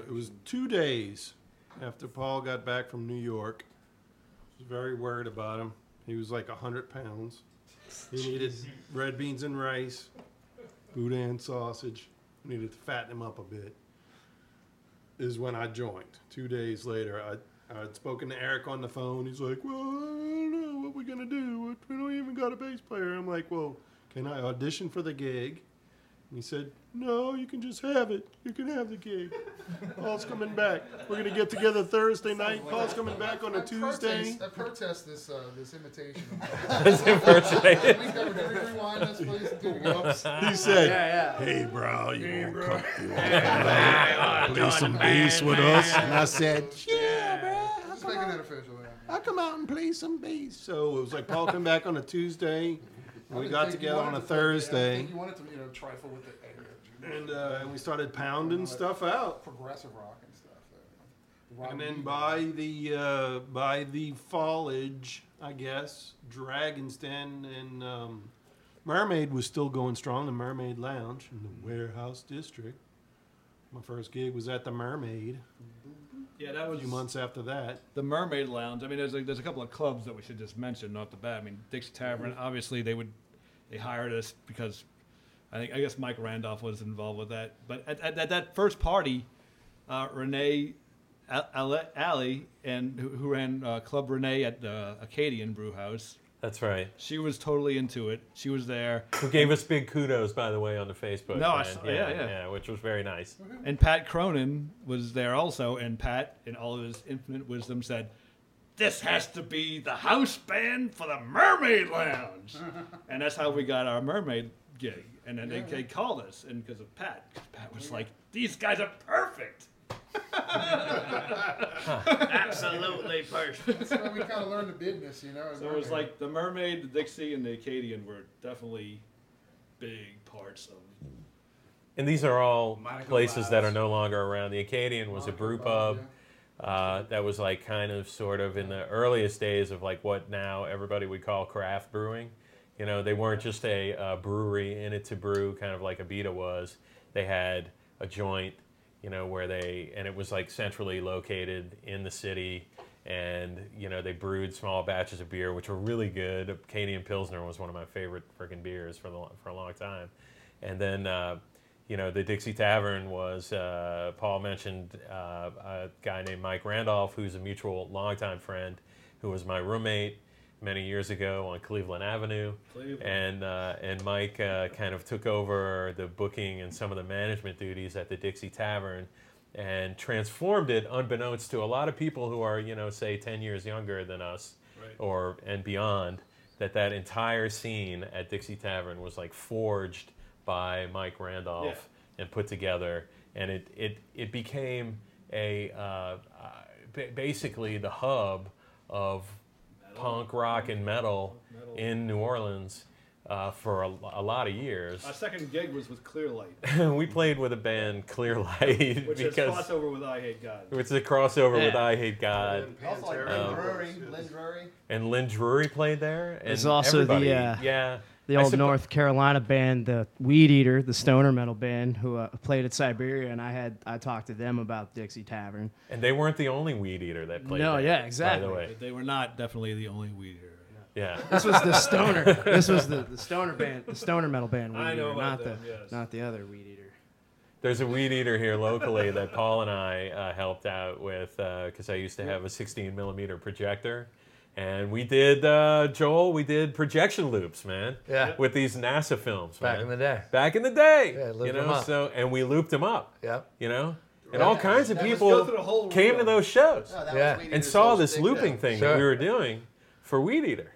It was two days after Paul got back from New York. I was very worried about him. He was like 100 pounds. He needed red beans and rice, boudin sausage. Needed to fatten him up a bit. Is when I joined. Two days later, I, I'd spoken to Eric on the phone. He's like, Well, I don't know what we're to do. We don't even got a bass player. I'm like, Well, can I audition for the gig? And he said, No, you can just have it. You can have the gig. Paul's coming back. We're going to get together Thursday night. Paul's coming back on a Tuesday. protest, I protest this uh, this invitation. That's impersonated. Can we cover- can we rewind this, please? Do it again. He said, Hey, bro, you want to <laughs> come, you wanna come back, play some bass with us? And I said, Yeah, bro. I'll Just come, making out, it official. Yeah. I'll come out and play some bass. So it was like Paul come back on a Tuesday. I And we didn't got think you together on wanted a to play- yeah, I didn't Thursday. think You wanted to, you know, trifle with the And, uh, and we started pounding stuff out. progressive rock and stuff. uh, rock And then beat. by the uh, by the foliage, I guess, Dragon's Den and um, Mermaid was still going strong. The Mermaid Lounge in the Warehouse District. My first gig was at the Mermaid. Yeah, that was A few months after that. the Mermaid Lounge. I mean, there's a, there's a couple of clubs that we should just mention off the bat. I mean, Dixie Tavern. Obviously, they would they hired us because I think I guess Mike Randolph was involved with that. But at, at, at that first party, uh, Renee Al- Ale- Alley and who, who ran uh, Club Renee at the Acadian Brew House. That's right. She was totally into it. She was there, Who gave us big kudos, by the way, on the Facebook. No, I friend. saw- yeah, yeah. which was very nice. and Pat Cronin was there also. And Pat, in all of his infinite wisdom, said, "This has to be the house band for the Mermaid Lounge," <laughs> and that's how we got our Mermaid gig. And then they, they called us, and because of Pat, 'cause Pat was like, "These guys are perfect." <laughs> Absolutely perfect. That's why we kind of learned the business, you know. as So it was mermaids. like the Mermaid, the Dixie, and the Acadian were definitely big parts of. And these are all Monica places that are Wiles. no longer around. The Acadian was a brew pub. Uh, that was like kind of sort of in the earliest days of like what now everybody would call craft brewing. You know, they weren't just a uh, brewery in it to brew, kind of like Abita was. They had a joint, you know, where they and it was like centrally located in the city, and you know they brewed small batches of beer, which were really good. Acadian Pilsner was one of my favorite freaking beers for the for a long time, and then. Uh, you know, the Dixie Tavern was, uh, Paul mentioned uh, a guy named Mike Randolph, who's a mutual longtime friend, who was my roommate many years ago on Cleveland Avenue. Cleveland. And, uh, and Mike uh, kind of took over the booking and some of the management duties at the Dixie Tavern and transformed it unbeknownst to a lot of people who are, you know, say 10 years younger than us Right. or and beyond that that entire scene at Dixie Tavern was like forged by Mike Randolph and put together, and it it it became a uh, uh, basically the hub of punk rock and metal, Metal. in New Orleans uh, for a, a lot of years. Our second gig was with Clear Light, <laughs> we played with a band Clear Light <laughs> which is because crossover with I Hate God. it's a crossover with I Hate God. Also like Um, Lynn Drury. Lynn Drury. And Lynn Drury played there. And There's also the, uh, yeah The old suppo- North Carolina band, the Weed Eater, the stoner metal band, who uh, played at Siberia, and I had I talked to them about Dixie Tavern. And they weren't the only weed eater that played. No, there, yeah, By exactly. the way, They were not definitely the only weed here. yeah. <laughs> This was the stoner. <laughs> this was the, the stoner band, the stoner metal band. Weed I know Eater, about not them, the yes. not the other Weed Eater. There's a weed eater here locally that Paul and I uh, helped out with because I used to have a 16 millimeter projector. And we did, uh, Joel, we did projection loops, man. Yeah. With these NASA films, Back man. in the day. Back in the day. Yeah, you know, them up. so and we looped them up. Yep. You know, and all kinds of Let's people go through the whole came reel. to those shows No, Yeah. and saw this looping though. thing Sure. that we were doing for Weed Eater.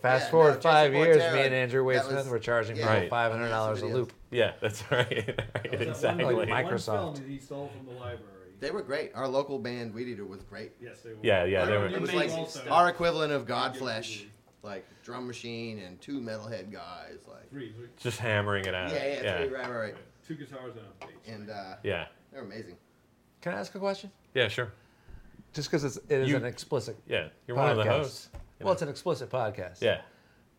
Fast Yeah, forward no, five years, Portera, me and Andrew Wade Smith was- were charging yeah. people five hundred dollars a loop. Yeah, that's <laughs> right. right exactly. like One Microsoft. film he stole from the library. They were great. Our local band, Weed Eater, was great. Yes, they were. Yeah, yeah, they were. It was like stuff. our equivalent of Godflesh, like drum machine and two metalhead guys, like Three, three, just hammering it out. yeah, yeah, yeah, three, right, right, right. two guitars and a bass. And uh, yeah, they're amazing. Can I ask a question? yeah, sure. Just because it is You- an explicit. Yeah, you're one of the Podcast. hosts. you Well, know. it's an explicit podcast. yeah.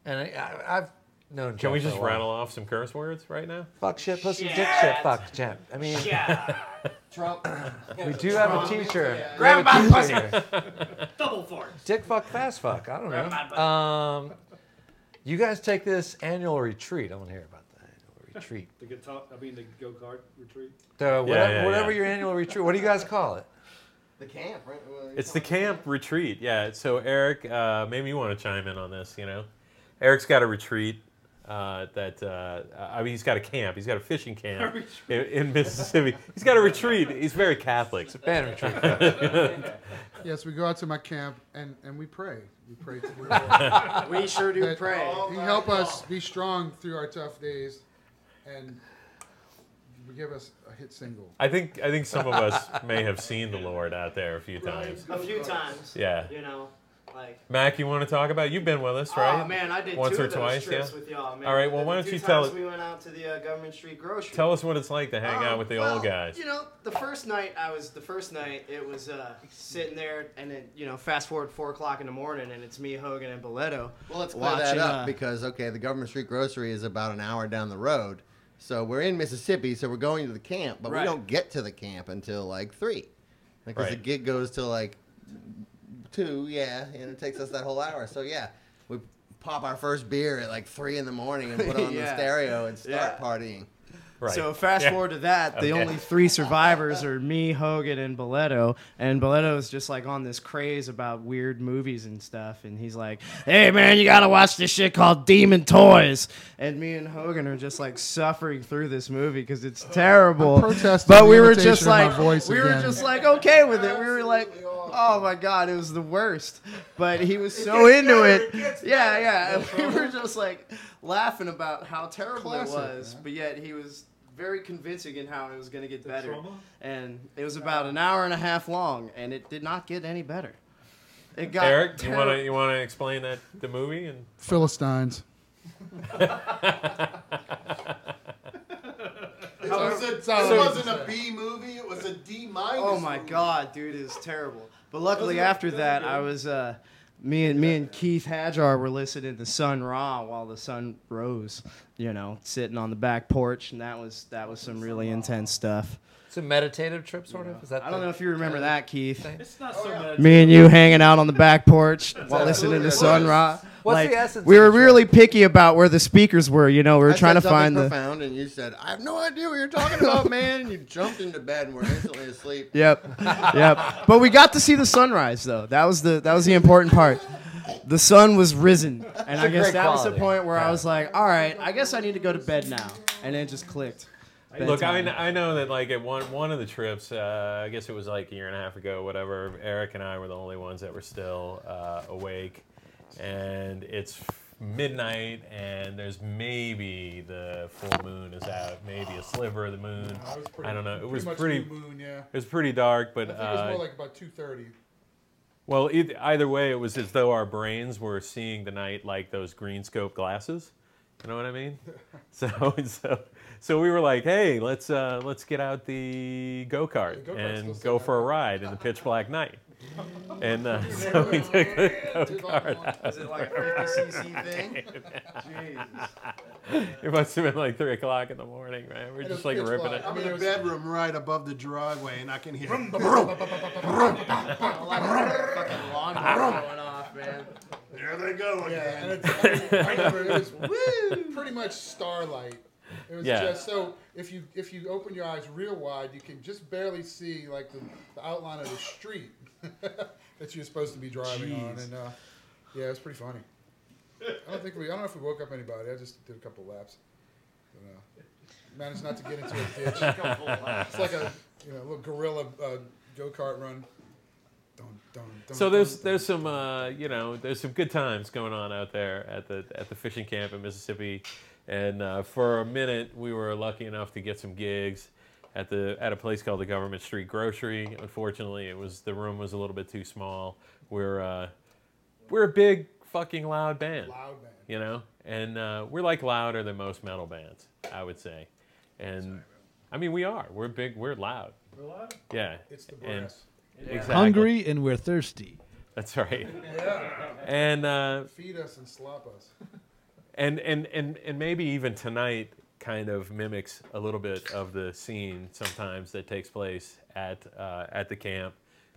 And I, I, I've known. Can Jeff we just while. rattle off some curse words right now? Fuck shit, pussy, dick shit, fuck Jeff. I mean, <laughs> Trump. we do have a T-shirt. We Grab have a my t-shirt here. Double fart. Dick fuck, fast fuck. I don't know. Um, you guys take this annual retreat. I want to hear about the annual retreat. The guitar, I mean the go kart retreat. The whatever, yeah, whatever yeah. your annual retreat. What do you guys call it? The camp, right? Well, It's the camp retreat. Yeah. So Eric, uh, maybe you want to chime in on this. You know, Eric's got a retreat. Uh, that uh, I mean, he's got a camp. He's got a fishing camp in, in Mississippi. He's got a retreat. He's very Catholic. It's a Band retreat. <laughs> Yes, we go out to my camp and, and we pray. We pray to the Lord. <laughs> We sure do that pray. He help us be strong through our tough days, and give us a hit single. I think I think some of us may have seen the Lord out there a few times. A few times. Yeah. You know, like. Mac, you want to talk about? It? You've been with us, right? Oh man, I did Once two or of those twice, trips yeah? with y'all, man. All right, well, The why don't two you tell us? We went out to the uh, Government Street Grocery. Tell us what it's like to hang out Um, with the well, old guys. You know, the first night I was the first night it was uh, sitting there, and then you know, fast forward four o'clock in the morning, and it's me, Hogan, and Boleto. Well, let's clear that up uh, because okay, the Government Street Grocery is about an hour down the road, so we're in Mississippi, so we're going to the camp, but Right. we don't get to the camp until like three, because the gig goes till like two, yeah, and it takes us that whole hour. So yeah, we pop our first beer at like three in the morning and put on the <laughs> stereo and start Yeah. partying. Right. So fast Yeah. forward to that, the Okay. only three survivors are me, Hogan, and Boleto. And Boleto's just like on this craze about weird movies and stuff. And he's like, "Hey man, you gotta watch this shit called Demon Toys." And me and Hogan are just like suffering through this movie because it's terrible. I'm protesting But we were just like, voice we were again. just like okay with it. We were like, oh my god, it was the worst. But he was so into it. Yeah, yeah. And <laughs> we were just like laughing about how terrible Classic, it was, man. but yet he was very convincing in how it was going to get better. trauma? And it was about an hour and a half long, and it did not get any better. It got Eric, you want to you want to explain that the movie and Philistines. It, was a, So- it wasn't a B movie; it was a D minus. Oh my god, dude, it was terrible. But luckily after that, I was uh, me and me and Keith Hajar were listening to Sun Ra while the sun rose. You know, sitting on the back porch, and that was that was some really intense stuff. It's a meditative trip, sort of. Is that? I don't know if you remember that, Keith. It's not so bad. Me and you hanging out on the back porch while listening to Sun Ra. What's like, the essence We of were the show? really picky about where the speakers were. You know, we were I trying to said something find the. profound, and you said, "I have no idea what you're talking about, <laughs> man." And you jumped into bed and were instantly asleep. Yep, yep. But we got to see the sunrise though. That was the that was the important part. The sun was risen, and I guess great that was the point where Yeah. I was like, "All right, I guess I need to go to bed now," and then it just clicked. Look, I, I know that like at one one of the trips, uh, I guess it was like a year and a half ago, whatever. Eric and I were the only ones that were still uh, awake, and it's midnight, and there's maybe the full moon is out, maybe a sliver of the moon. I, pretty, I don't know. It pretty was pretty. moon, yeah. It was pretty dark, I but think it was uh, more like about two thirty. well, either, either way, it was as though our brains were seeing the night like those green scope glasses. You know what I mean? <laughs> so, so, so we were like, "Hey, let's uh, let's get out the go kart and go for a ride in the pitch black night." And uh, <laughs> so we took the go kart out. Is it like a 50 cc <laughs> thing? It must have been like three o'clock in the morning, right? We're And just like ripping black. it. I I'm in it a bedroom right above the driveway, and I can hear. fucking lawnmower going off, man. there they go Yeah, and it's, I, mean, remember it was <laughs> woo, pretty much starlight. It was Yeah. just so if you if you open your eyes real wide, you can just barely see like the, the outline of the street <laughs> that you're supposed to be driving on, and uh, yeah, it was pretty funny. I don't think we I don't know if we woke up anybody. I just did a couple laps. But, uh, managed not to get into a ditch. <laughs> it's like a you know little gorilla uh, go kart run. Dun, dun, dun, So dun, there's dun. there's some uh, you know there's some good times going on out there at the at the fishing camp in Mississippi, and uh, for a minute we were lucky enough to get some gigs at the at a place called the Government Street Grocery. Unfortunately, it was the room was a little bit too small. We're uh, we're a big fucking loud band, loud man. you know, and uh, we're like louder than most metal bands, I would say, and I mean we are. We're big. We're loud. We're loud. Yeah. It's the and brass. exactly. Hungry and we're thirsty. That's right. Yeah. And uh, Feed us and slop us. and and and and maybe even tonight kind of mimics a little bit of the scene sometimes that takes place at uh, at the camp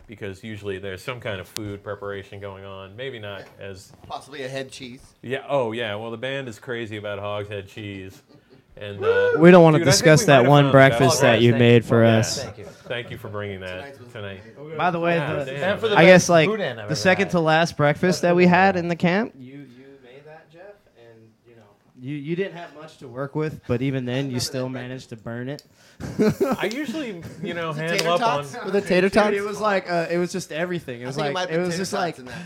because usually there's some kind of food preparation going on maybe not as Possibly a head cheese. yeah oh yeah well the band is crazy about hogshead cheese and uh, We don't want to dude, discuss that one breakfast that. that you Thank made you. for Yeah. us. Thank you. thank you for bringing that tonight By the way, Yeah, the, damn. And for the I guess like boudin I've ever the second had. to last breakfast that we had in the camp. You you made that, Jeff, and you you you didn't have much to work with, but even then you still managed to burn it. I usually you know <laughs> handle Tater up on <laughs> with the tater Dude, tots. it was like uh, it was just everything. It was think like might it, be was tater just tots like in that.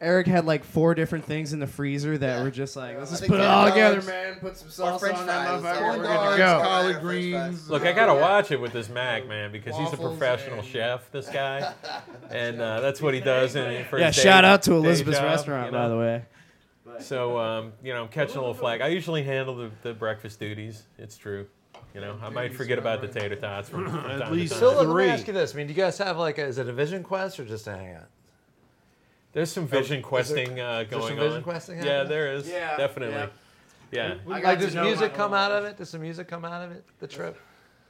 Eric had like four different things in the freezer that Yeah. were just like let's I just think put it tater all together, tots man. Put some sauce French on that fries. motherfucker. Corn We're dogs, good to go. collard French greens. fries. Look, I gotta watch it with this Mac, man, because he's a Waffles professional and- chef. This guy, <laughs> and uh, that's what he does. In, for Yeah, his day- shout out to day Elizabeth's job, restaurant, you by the way. So, um, you know, I'm catching a little flag. I usually handle the, the breakfast duties. It's true. You know, I might forget about the tater tots from, <clears throat> from At time to least time. So let me Three. ask you this: I mean, do you guys have like, a, is it a vision quest or just a hangout? There's some vision is there- questing uh, there going some on. vision questing yeah, happening? there is. Yeah, definitely. yeah. Yeah. I got Like, to does know music my come own- out of it? Does some music come out of it? The trip?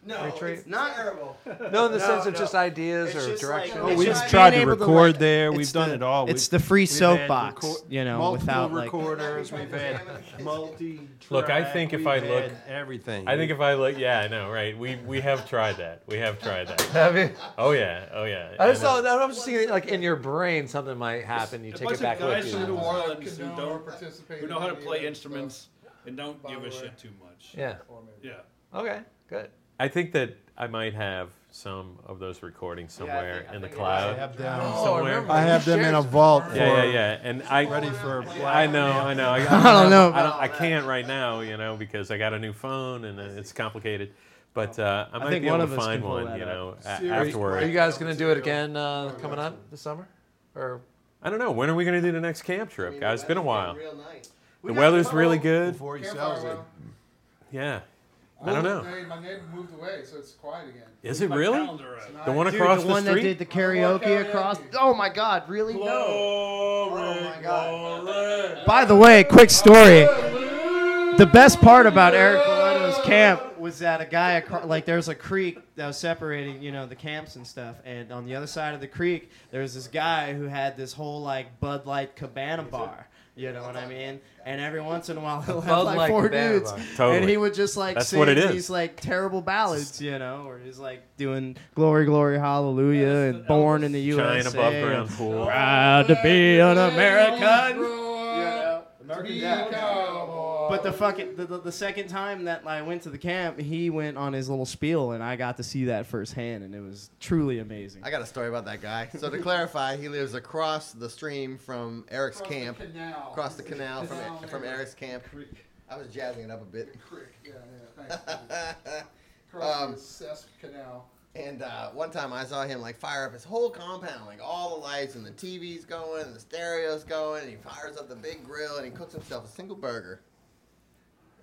No, Retreat? it's not terrible. No, in the No, sense of no. just ideas It's or just like- direction. Oh, Oh, It's we've just tried being to able to, record like- there. We've done the- it all. It's We've- the free we've had soapbox, record- you know, multiple without like. recorders. We've <laughs> had multi. Look, I think if I look- everything. I think if I look, yeah, I know, right? We we have tried that. We have tried that. <laughs> Have you? Oh yeah, oh yeah. I just And, uh, thought, I was just thinking, like in your brain, something might happen. You A take bunch it back of guys with from New you. Orleans who Condone or don't participate who in know how to any play that instruments and don't give a shit too much. Yeah. stuff. Or maybe- Yeah. Okay. Good. I think that I might have some of those recordings Yeah, somewhere think- in the think I cloud. have them. Oh, somewhere. remember. I have them in a vault. For, Yeah, yeah, yeah. And I Ready for. <laughs> I know, I <laughs> know. I, I don't know I, about I can't right now, you know, because I got a new phone and uh, it's complicated. But uh, I might think be one able of to find one, you know, a- Seriously. Are you guys gonna do it again uh, coming up this summer? Or I don't know. When are we going to do the next camp I trip, mean, guys? It's been a while. weather's Real nice. The weather's really good. Before he sells it. Yeah. I don't know. Hey, my neighbor moved away, so it's quiet again. Is it My really? The one Dude, across the the one that street? did the karaoke oh, karaoke. across. Oh my God! Really? No. Oh my God. By the way, quick story. The best part about Eric Valeto's camp was that a guy across, like there was a creek that was separating, you know, the camps and stuff, and on the other side of the creek there was this guy who had this whole like Bud Light Cabana bar. You know what I mean? And every once in a while <laughs> he'll have Bud like four Cabana dudes. Totally. and he would just like That's sing what it is. these like terrible ballads, you know, or he's like doing "Glory, Glory, Hallelujah" That's and "Born in the Giant USA." above ground pool. Proud to be an American. You know, American Be Dad. a cowboy. But the fucking the, the, the second time that I went to the camp, he went on his little spiel, and I got to see that firsthand, and it was truly amazing. I got a story about that guy. So to clarify, he lives across the stream from Eric's Across the camp. canal. Across the canal from Canal from area. Eric's camp. Creek. I was jazzing it up a bit. Creek. Yeah, yeah. Thanks. <laughs> Across Um, the Cess Canal. And uh, one time I saw him like fire up his whole compound, like all the lights and the TV's going and the stereo's going, and he fires up the big grill and he cooks himself a single burger.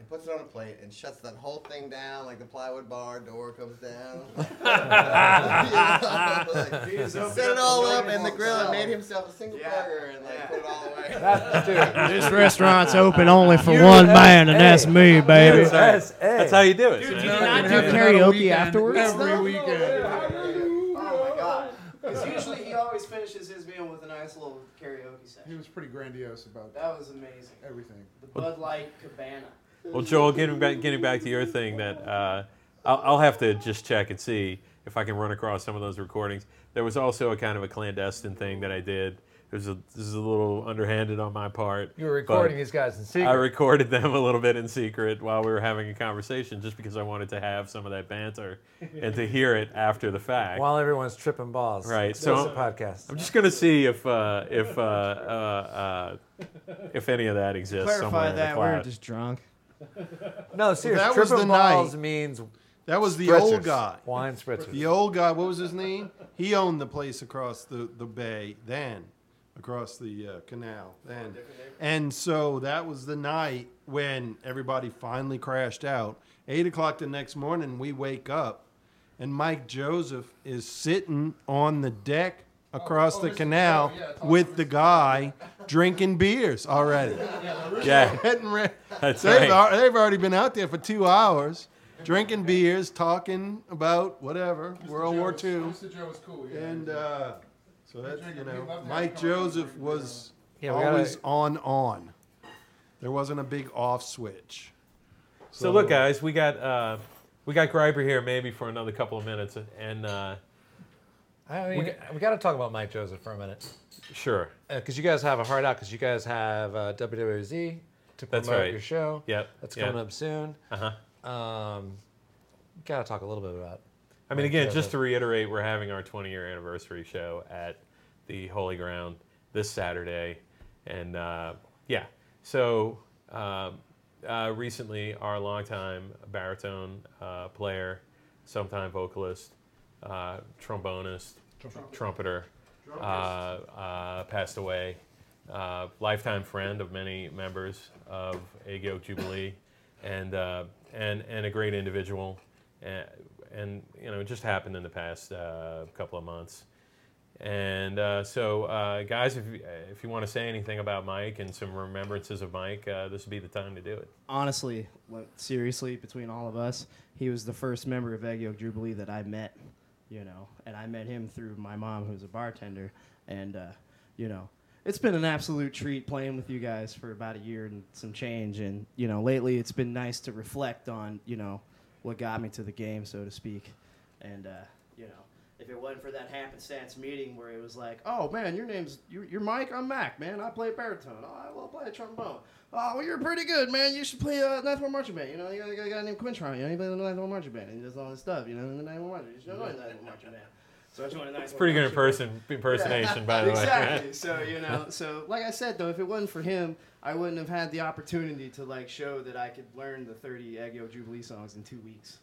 And puts it on a plate and shuts that whole thing down, like the plywood bar door comes down. <laughs> <laughs> You know, like, set it all up in the grill and made himself a single Yeah. burger and like Yeah. put it all away. <laughs> That's, dude, This restaurant's open only for one man, and that's me, baby. that's, hey. That's how you do it. Did man. you not do American had another karaoke weekend afterwards? Every weekend. Oh my god! Because usually he always finishes his meal with a nice little karaoke session. He was pretty grandiose about that. That was amazing. everything. The Bud Light Cabana. Well, Joel, getting back, getting back to your thing, that uh, I'll, I'll have to just check and see if I can run across some of those recordings. There was also a kind of a clandestine thing that I did. There's a this is a little underhanded on my part. you were recording these guys in secret. I recorded them a little bit in secret while we were having a conversation, just because I wanted to have some of that banter <laughs> and to hear it after the fact. while everyone's tripping balls. Right, This so- a podcast. I'm just gonna see if uh, if uh, uh, uh, if any of that exists somewhere Clarify in the that we were just drunk. <laughs> No, seriously, that was the balls night. means That was the spritzers. old guy. Wine spritzers. The old guy, what was his name? He owned the place across the, the bay then, across the uh, canal then. And so that was the night when everybody finally crashed out. Eight o'clock the next morning, we wake up, and Mike Joseph is sitting on the deck across oh, the canal yeah, with the guy drinking beers already. yeah, <laughs> Getting re- that's they've, right. al- they've already been out there for two hours, drinking beers, talking about whatever, World War Joe II. Mr. Joe was cool. Yeah. And uh, so that's, you know, he loved to Mike have a conversation Joseph was Yeah, we gotta- always on on. There wasn't a big off switch. So look, guys, we got uh, we got Griper here maybe for another couple of minutes, and uh, I mean, we, got to talk about Mike Joseph for a minute. sure, Because you guys have a hard out, because you guys have uh, WWOZ to promote That's right. your show. yep, That's yep. coming up soon. Uh-huh. Um, got to talk a little bit about I mean, Mike again, Joseph. just to reiterate, we're having our 20 year anniversary show at the Holy Ground this Saturday. And uh, yeah, so um, uh, recently, our longtime baritone uh, player, sometime vocalist, uh, trombonist, trumpeter, uh, uh, passed away. Uh, lifetime friend of many members of Egg Yolk Jubilee, and uh, and and a great individual, and, and you know it just happened in the past uh, couple of months. And uh, so, uh, guys, if you, if you want to say anything about Mike and some remembrances of Mike, uh, this would be the time to do it. Honestly, like, seriously, between all of us, he was the first member of Egg Yolk Jubilee that I met. You know, and I met him through my mom, who's a bartender, and uh, you know, it's been an absolute treat playing with you guys for about a year and some change. And you know, lately it's been nice to reflect on you know what got me to the game, so to speak. And uh, you know, if it wasn't for that happenstance meeting where it was like, "Oh man, your name's you're, you're Mike, I'm Mac, man. I play baritone. Oh, I will play a trombone. Oh, well, you're pretty good, man. You should play uh, Ninth Ward Marching Band. You know, you got, you got a guy named Quintron. You know, he plays the Ninth Ward Marching Band. And he does all this stuff. You know, the Ninth Marching. You should the Ninth Ward Marching Band. So I joined the Ninth It's pretty good imperson, impersonation, by the way. exactly. <laughs> so you know, so like I said though, if it wasn't for him, I wouldn't have had the opportunity to like show that I could learn the 30 Egg Yolk Jubilee songs in two weeks.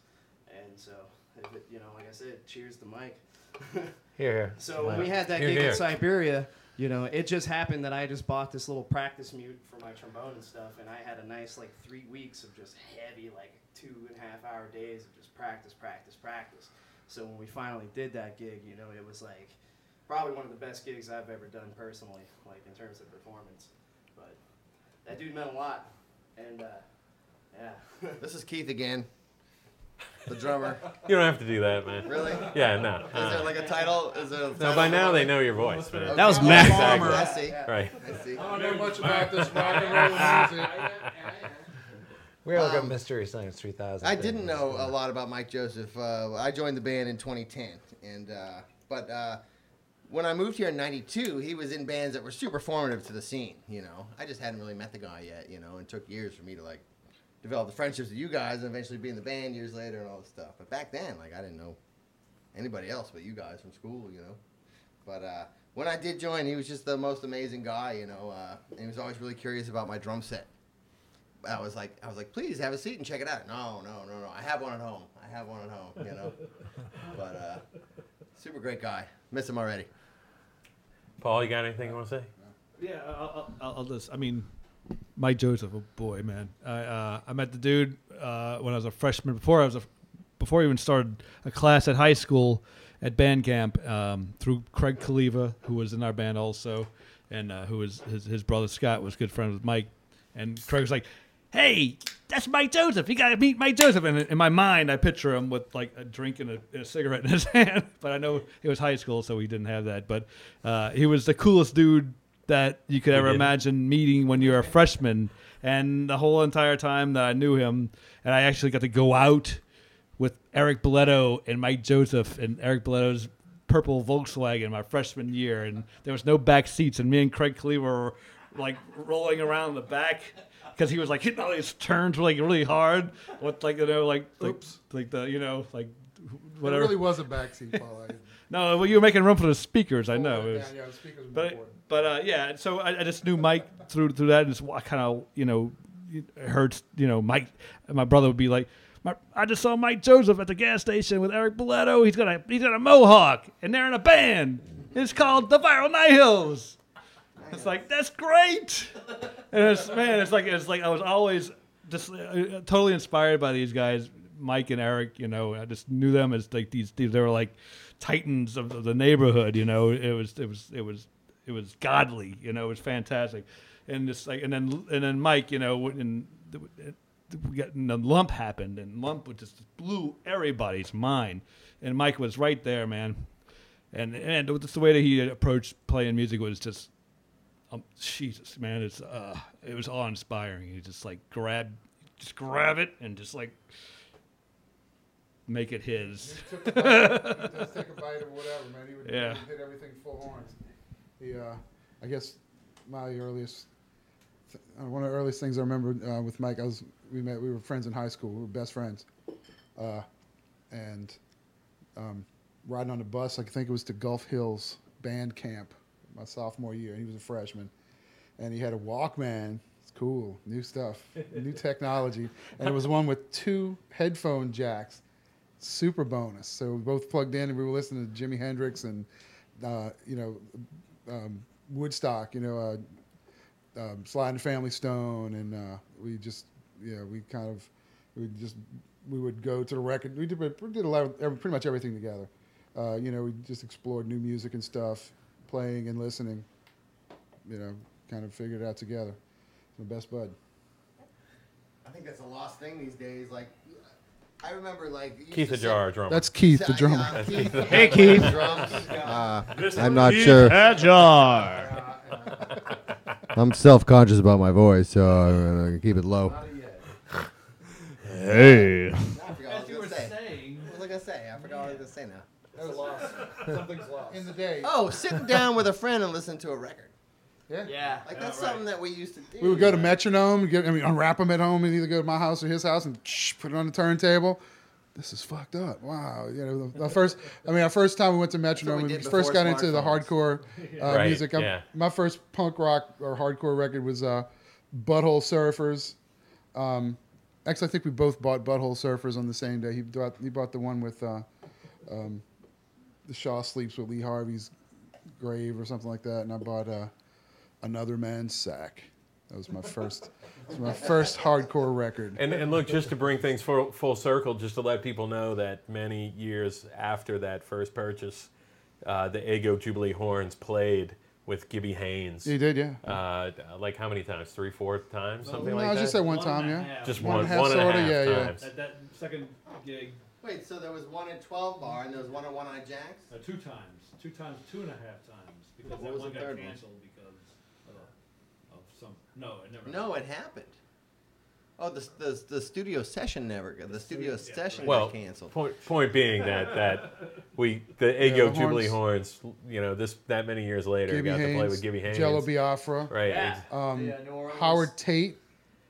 And so, if it, you know, like I said, cheers to Mike. Here, here. So when we had that Here, gig here. in Siberia, you know, it just happened that I just bought this little practice mute for my trombone and stuff, and I had a nice like three weeks of just heavy, like two and a half hour days of just practice, practice, practice. So when we finally did that gig, you know, it was like probably one of the best gigs I've ever done personally, like in terms of performance. But that dude meant a lot, and uh, yeah. <laughs> This is Keith again. The drummer. You don't have to do that, man. Really? Yeah, no. Is there Uh, like a title? Is there a no, by now they know your voice, man. That was Okay. Mac. Exactly. I see. Right. I see. I don't know much about this rock and roll <laughs> music. We're like a Um, mystery science 3000. I didn't know a lot about Mike Joseph. Uh, I joined the band in 2010, and uh, but uh, when I moved here in '92, he was in bands that were super formative to the scene. You know, I just hadn't really met the guy yet. You know, and it took years for me to like develop the friendships with you guys, and eventually be in the band years later and all this stuff. But back then, like I didn't know anybody else but you guys from school. You know, but uh, when I did join, he was just the most amazing guy. You know, uh, and he was always really curious about my drum set. I was like, I was like, please have a seat and check it out. No, no, no, no. I have one at home. I have one at home. You know, <laughs> but uh, super great guy. Miss him already. Paul, you got anything you want to say? Yeah, I'll, I'll, I'll just. I mean, Mike Joseph, oh boy, man. I uh, I met the dude uh, when I was a freshman. Before I was a, before I even started a class at high school at band camp um, through Craig Kaliva, who was in our band also, and uh, who was his his brother Scott was good friends with Mike, and Craig was like. Hey, that's Mike Joseph. You gotta meet Mike Joseph. And in my mind, I picture him with like a drink and a, and a cigarette in his <laughs> hand. But I know it was high school, so he didn't have that. But uh, he was the coolest dude that you could ever imagine meeting when you're a freshman. And the whole entire time that I knew him, and I actually got to go out with Eric Boletto and Mike Joseph and Eric Boletto's purple Volkswagen my freshman year, and there was no back seats, and me and Craig Cleaver were like rolling around in the back because he was like hitting all these turns like really hard with like you know like like, like the you know like It really was a backseat, Paul. I, <laughs> no, well, you were making room for the speakers. I know. It Yeah, was- yeah, the speakers were but important. but uh, yeah, so I, I just knew Mike through through that, and just kind of you know heard you know Mike. My brother would be like, my, I just saw Mike Joseph at the gas station with Eric Boletto. He's got a he's got a mohawk, and they're in a band. It's called the Viral Night Hills. It's like that's great, and it's man, it's like it's like I was always just uh, totally inspired by these guys, Mike and Eric. You know, I just knew them as like these, these they were like titans of, the neighborhood. You know, it was it was it was it was godly. You know, it was fantastic, and this like and then and then Mike. You know, and we got and the lump happened, and lump just blew everybody's mind, and Mike was right there, man. And and just the way that he approached playing music was just um, Jesus, man, it's uh, it was awe inspiring. He just like grab, just grab it and just like make it his. He took a bite, just take a bite or whatever, man. He would Yeah. he hit everything full horns. He, uh, I guess, my earliest, th- uh, one of the earliest things I remember uh, with Mike, I was we met, we were friends in high school, we were best friends, uh, and um, riding on the bus, I think it was to Gulf Hills band camp, my sophomore year, and he was a freshman, and he had a Walkman. It's cool, new stuff, new <laughs> technology, and it was one with two headphone jacks super bonus. So we both plugged in and we were listening to Jimi Hendrix and uh, you know um, Woodstock, you know, uh, um, Family Stone, and uh, we just yeah we kind of we just we would go to the record. We did we did a lot of, pretty much everything together. Uh, you know, we just explored new music and stuff, playing and listening. You know, kind of figured it out together. My best bud. I think that's a lost thing these days. Like, I remember like you used Keith to sit- Ajar, drummer. That's Keith, the Yeah, drummer. Keith, Hey, Keith. drums. Uh, I'm not sure. Ajar. I'm self-conscious about my voice, so I'm gonna keep it low. Hey. I forgot what I was gonna say. What was I gonna say? I forgot what I was gonna say now. Something's lost. In the day. Oh, sitting down with a friend and listening to a record. Yeah. Like that's something that we used to do. We would go to. Metronome, get, I mean, unwrap them at home, and either go to my house or his house and put it on the turntable. This is fucked up. Wow. You know, the, the first, I mean, our first time we went to Metronome, we when we first got into the hardcore uh, <laughs> Right, music. I'm- yeah. My first punk rock or hardcore record was uh, Butthole Surfers. Um, actually, I think we both bought Butthole Surfers on the same day. He bought, he bought the one with uh, um, The Shah Sleeps with Lee Harvey's Grave or something like that, and I bought uh, Another Man's Sac. That was my first, that was my first hardcore record. And, and look, just to bring things full, full circle, just to let people know that many years after that first purchase, uh, the Egg Yolk Jubilee Horns played with Gibby Haynes. He did, yeah. Uh, like how many times? Three, four times? Something no, like that. No, I that? just said one One time, yeah. Just one one, and a half, one and a half sorta, yeah, yeah. times. That, that second gig, Wait, so there was one at 12 Bar and there was one at One Eye Jacks? Uh, two times, two times, two and a half times, because What that was one the got third one? canceled because of, of some. No, it never. No, it happened. Oh, the, the, the studio session never got, the studio Yeah, session Well, got canceled. point point being that that <laughs> we the Egg Yeah, Yolk Jubilee horns. horns, you know, this that many years later Gibby got to play with Gibby Haynes. Jello Biafra, right. Yeah. um, Yeah, Howard Tate.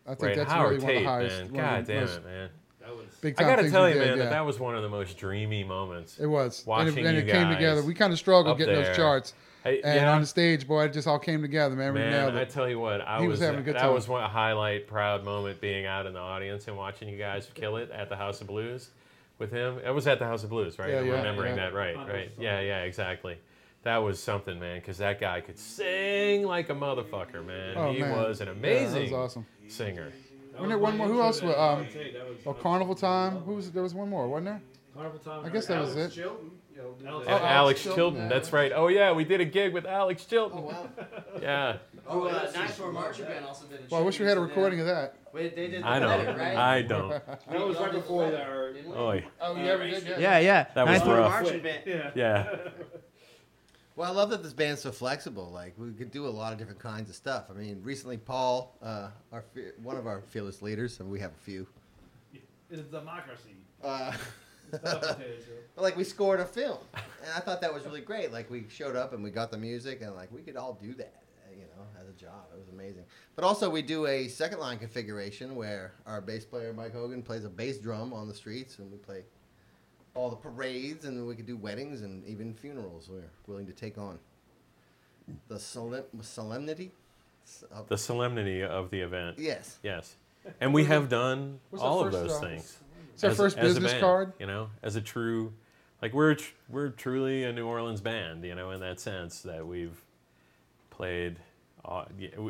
I think right. that's Howard really one of Tate, the highest. man. one God damn it, man. That was. Big I got to tell you, did, man, yeah. that that was one of the most dreamy moments. It was. and Watching it, and you it came together. We kind of struggled getting there. those charts. Hey, And yeah, on the stage, boy, it just all came together, man. We Man, nailed I tell you what, I He was, was having a good that time. was one highlight, proud moment being out in the audience and watching you guys kill it at the House of Blues with him. It was at the House of Blues, right? Yeah, I'm yeah, remembering yeah. that right, right? Yeah, yeah, exactly. That was something, man, because that guy could sing like a motherfucker, man. Oh, he man. was an Yeah, amazing that was awesome. singer. Wasn't was there one more? Who else was, Howard um, Tate. That was- Oh, Carnival Time. Who was there? Was one more, wasn't there? Carnival time. I guess that was it. Chilton, you know, did Alex- that. Alex Alex Chilton, Chilton, yeah. that's right. Oh yeah, we did a gig with Alex Chilton. Oh, wow. <laughs> Yeah, Who, uh, Nashville Marching Band also did a Well, I wish we had a recording them. of that. Wait, they did the I letter, don't. right? I don't. <laughs> That was right before that. Or, Didn't we? Oy. Oh, you ever did? Yeah. Yeah, yeah. That was Nashville rough. Marching Band. yeah. Yeah. <laughs> Well, I love that this band's so flexible. Like we could do a lot of different kinds of stuff. I mean, recently Paul, uh, our fe- one of our fearless leaders, and we have a few. It's democracy. Uh, It's not potatoes, yo. but, like we scored a film, and I thought that was really great. Like we showed up and we got the music, and like we could all do that, you know, as a job. It was amazing. But also we do a second line configuration where our bass player Mike Hogan plays a bass drum on the streets, and we play all the parades, and we could do weddings and even funerals. We're willing to take on the solemn- solemnity. Of, The solemnity of the event. yes. Yes. And we have done What's all of those things. It's our as- first as a business band, card. You know, as a true, like we're tr- we're truly a New Orleans band. You know, in that sense that we've played. Uh,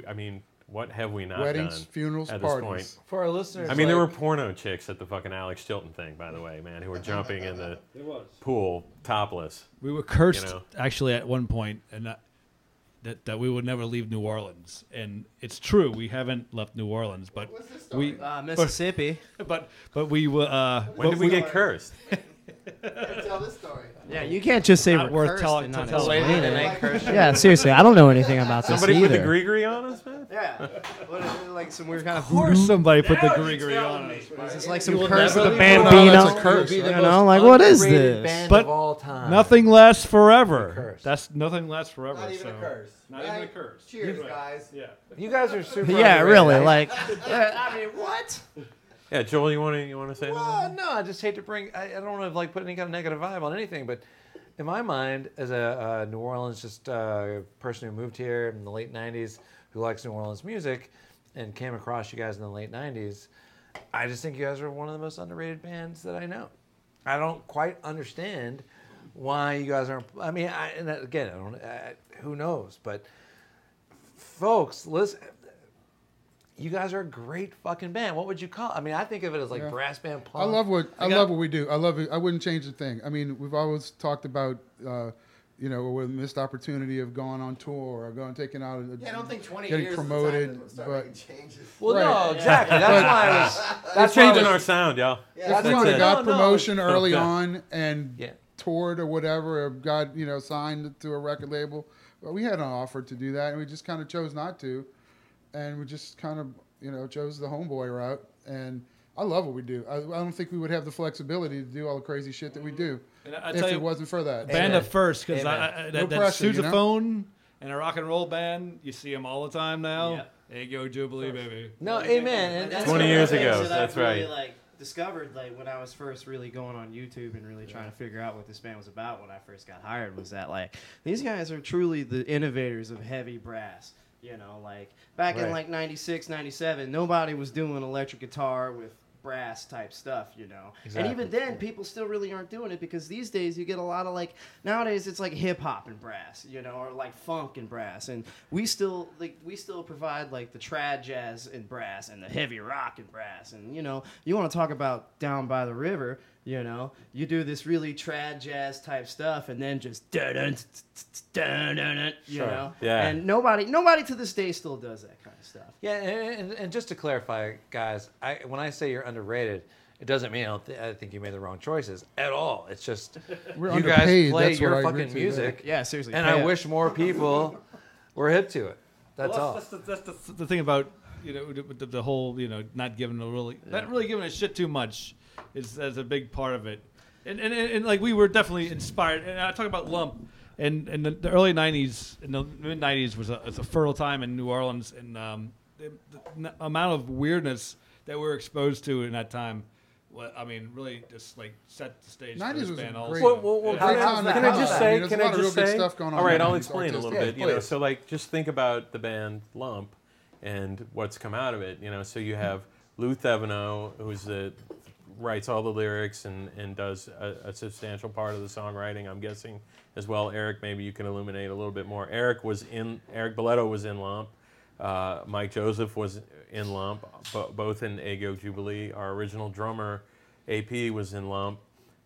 I mean, what have we not Weddings, done funerals, at this parties. point? For our listeners, I mean, there were porno chicks at the fucking Alex Chilton thing, by the way, man, who were jumping in the pool topless. We were cursed You know. actually at one point, and that, that that we would never leave New Orleans. And it's true, we haven't left New Orleans, but What's this story? we Uh, Mississippi. <laughs> but but we were. Uh, When but did we get cursed? <laughs> Tell this story. Yeah, you can't just say Not worth telling- to not tell explain later. it. Yeah, seriously, I don't know anything about this either. Somebody put the Grigri on us, man. Yeah, what is it, like some weird kind of Of course, voodoo? somebody put the Grigri on us. Is this like some curse never of the Bambino? Orleans. That's a curse, You most know, like what is this? But of all time. Nothing lasts forever. Curse. That's nothing lasts forever. Not even so. a curse. Not even a Right? curse. Cheers, Right. guys. Yeah. You guys are super. <laughs> Yeah, underrated. really. Like, <laughs> I mean, what? Yeah, Joel, you want to you want to say Well, no, I just hate to bring. I, I don't want to like put any kind of negative vibe on anything, but in my mind, as a uh, New Orleans just uh, person who moved here in the late '90s, who likes New Orleans music, and came across you guys in the late '90s, I just think you guys are one of the most underrated bands that I know. I don't quite understand why you guys aren't. I mean, I, and again, I don't. I, who knows? But folks, listen. You guys are a great fucking band. What would you call? I mean, I think of it as like Yeah. brass band. I Punk. love what I got- love what we do. I love it. I wouldn't change a thing. I mean, we've always talked about, uh, you know, with missed opportunity of going on tour or going taking out. A, Yeah, I don't think 20 getting years promoted, is the time to start but- changes. Well, Right. no, exactly. That's why I was. We're That's why I changing was- our sound, y'all. Yeah, if That's we it. would have got No, no, promotion it's- early Okay. on and Yeah. toured or whatever, or got you know signed to a record label, well, we had an offer to do that, and we just kind of chose not to, and we just kind of you know chose the homeboy route. And I love what we do. I, I don't think we would have the flexibility to do all the crazy shit that we do And I, I if tell it you, wasn't for that. band Amen. at first because Amen. that, No that pressure, you know? sousaphone and a rock and roll band. You see them all the time now. Yeah. Hey, go Jubilee, baby. No, amen. And, That's and- 20 one of the years ago, that that's I've really, right. Like discovered like when I was first really going on YouTube and really trying to figure out what this band was about when I first got hired was that like these guys are truly the innovators of heavy brass. You know, like back in like 96, 97, nobody was doing electric guitar with brass type stuff, you know. Exactly. And even then people still really aren't doing it because these days you get a lot of like nowadays it's like hip hop and brass, you know, or like funk and brass. And we still like we still provide like the trad jazz and brass and the heavy rock and brass. And you know, you want to talk about down by the river, you know, you do this really trad jazz type stuff and then just dun dun dun dun dun, you Sure. know. Yeah. And nobody nobody to this day still does that kind of stuff. yeah, and, and, and just to clarify, guys, I, when I say you're underrated, it doesn't mean I, don't th- I think you made the wrong choices at all. It's just We're you guys play that's your fucking agree to, music, Yeah, seriously. and I up. wish more people were hip to it. That's Well, all. That's, the, that's the, the thing about you know the, the, the whole you know not giving a really not really giving a shit too much is that's a big part of it. And, and, and, and like we were definitely inspired. And I talk about Lump. And in the, the early '90s, in the mid '90s, was a, was a fertile time in New Orleans, and um, the, the n- amount of weirdness that we were exposed to in that time. wa- I mean, really just like set the stage. for 90s this was band great- also. Well, well, well, Yeah. can, Great I, can I just out. I say? mean, can a I lot of just real say? stuff going on All right, I'll the explain a little artistic. bit. You know, so like just think about the band Lump and what's come out of it. You know, so you have Lou Thevenot, who's the writes all the lyrics and, and does a, a substantial part of the songwriting. I'm guessing as well. Eric, maybe you can illuminate a little bit more. Eric was in Eric Boletto was in Lump. Uh, Mike Joseph was in Lump, bo- both in Egg Yolk Jubilee. Our original drummer, AP, was in Lump.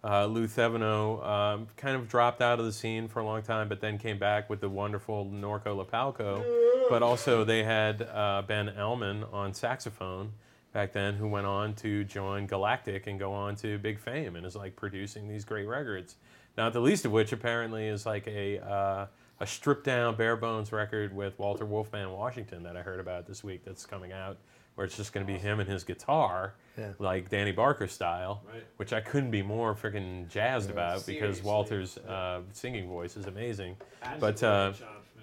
Uh, Lou Thevenot um, kind of dropped out of the scene for a long time, but then came back with the wonderful Norco Lapalco. But also, they had uh, Ben Ellman on saxophone back then, who went on to join Galactic and go on to big fame and is like producing these great records. Not the least of which, apparently, is like a uh, a stripped down, bare bones record with Walter Wolfman Washington that I heard about this week that's coming out, where it's just going to be him and his guitar, Yeah. like Danny Barker style, Right. which I couldn't be more freaking jazzed about because Walter's uh, singing voice is amazing. But uh,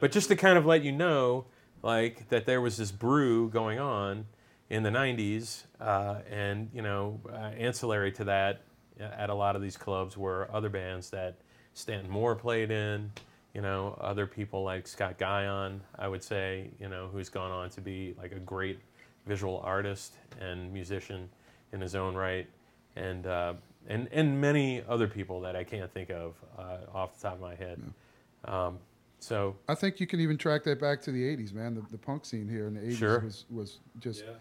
but just to kind of let you know, like that there was this brew going on in the '90s, uh, and you know, uh, ancillary to that, uh, at a lot of these clubs were other bands that Stanton Moore played in. You know, other people like Scott Guyon, I would say, you know, who's gone on to be like a great visual artist and musician in his own right, and uh, and and many other people that I can't think of uh, off the top of my head. Um, so I think you can even track that back to the '80s, man. The, the punk scene here in the '80s Sure. was was just uh,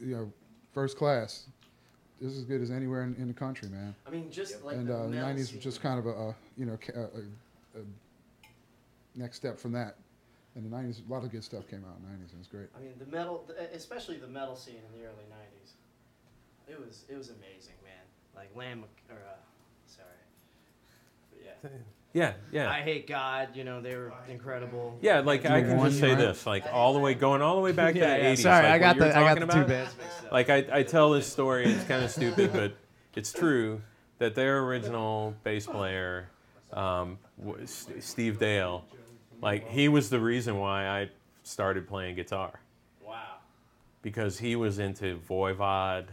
you know first class. This is as good as anywhere in, in the country, man. I mean, just like and the uh, '90s scene. was just kind of a, a you know a, a, a next step from that. And the '90s, a lot of good stuff came out in the '90s, and it was great. I mean, the metal, especially the metal scene in the early '90s. It was it was amazing, man. Like Lamb or uh, sorry, but yeah. Yeah, yeah. Eyehategod. You know they were incredible. Yeah, like I can just say this, like all the way going all the way back to <laughs> the '80s. Sorry, like I got the I got the two about. bands. Like I, I tell this story, it's kind of stupid, but it's true that their original bass player, um, w- S- Steve Dale, like he was the reason why I started playing guitar wow. because he was into Voivod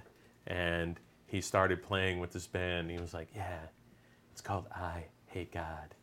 and he started playing with this band. And he was like, "Yeah, it's called I Hate God."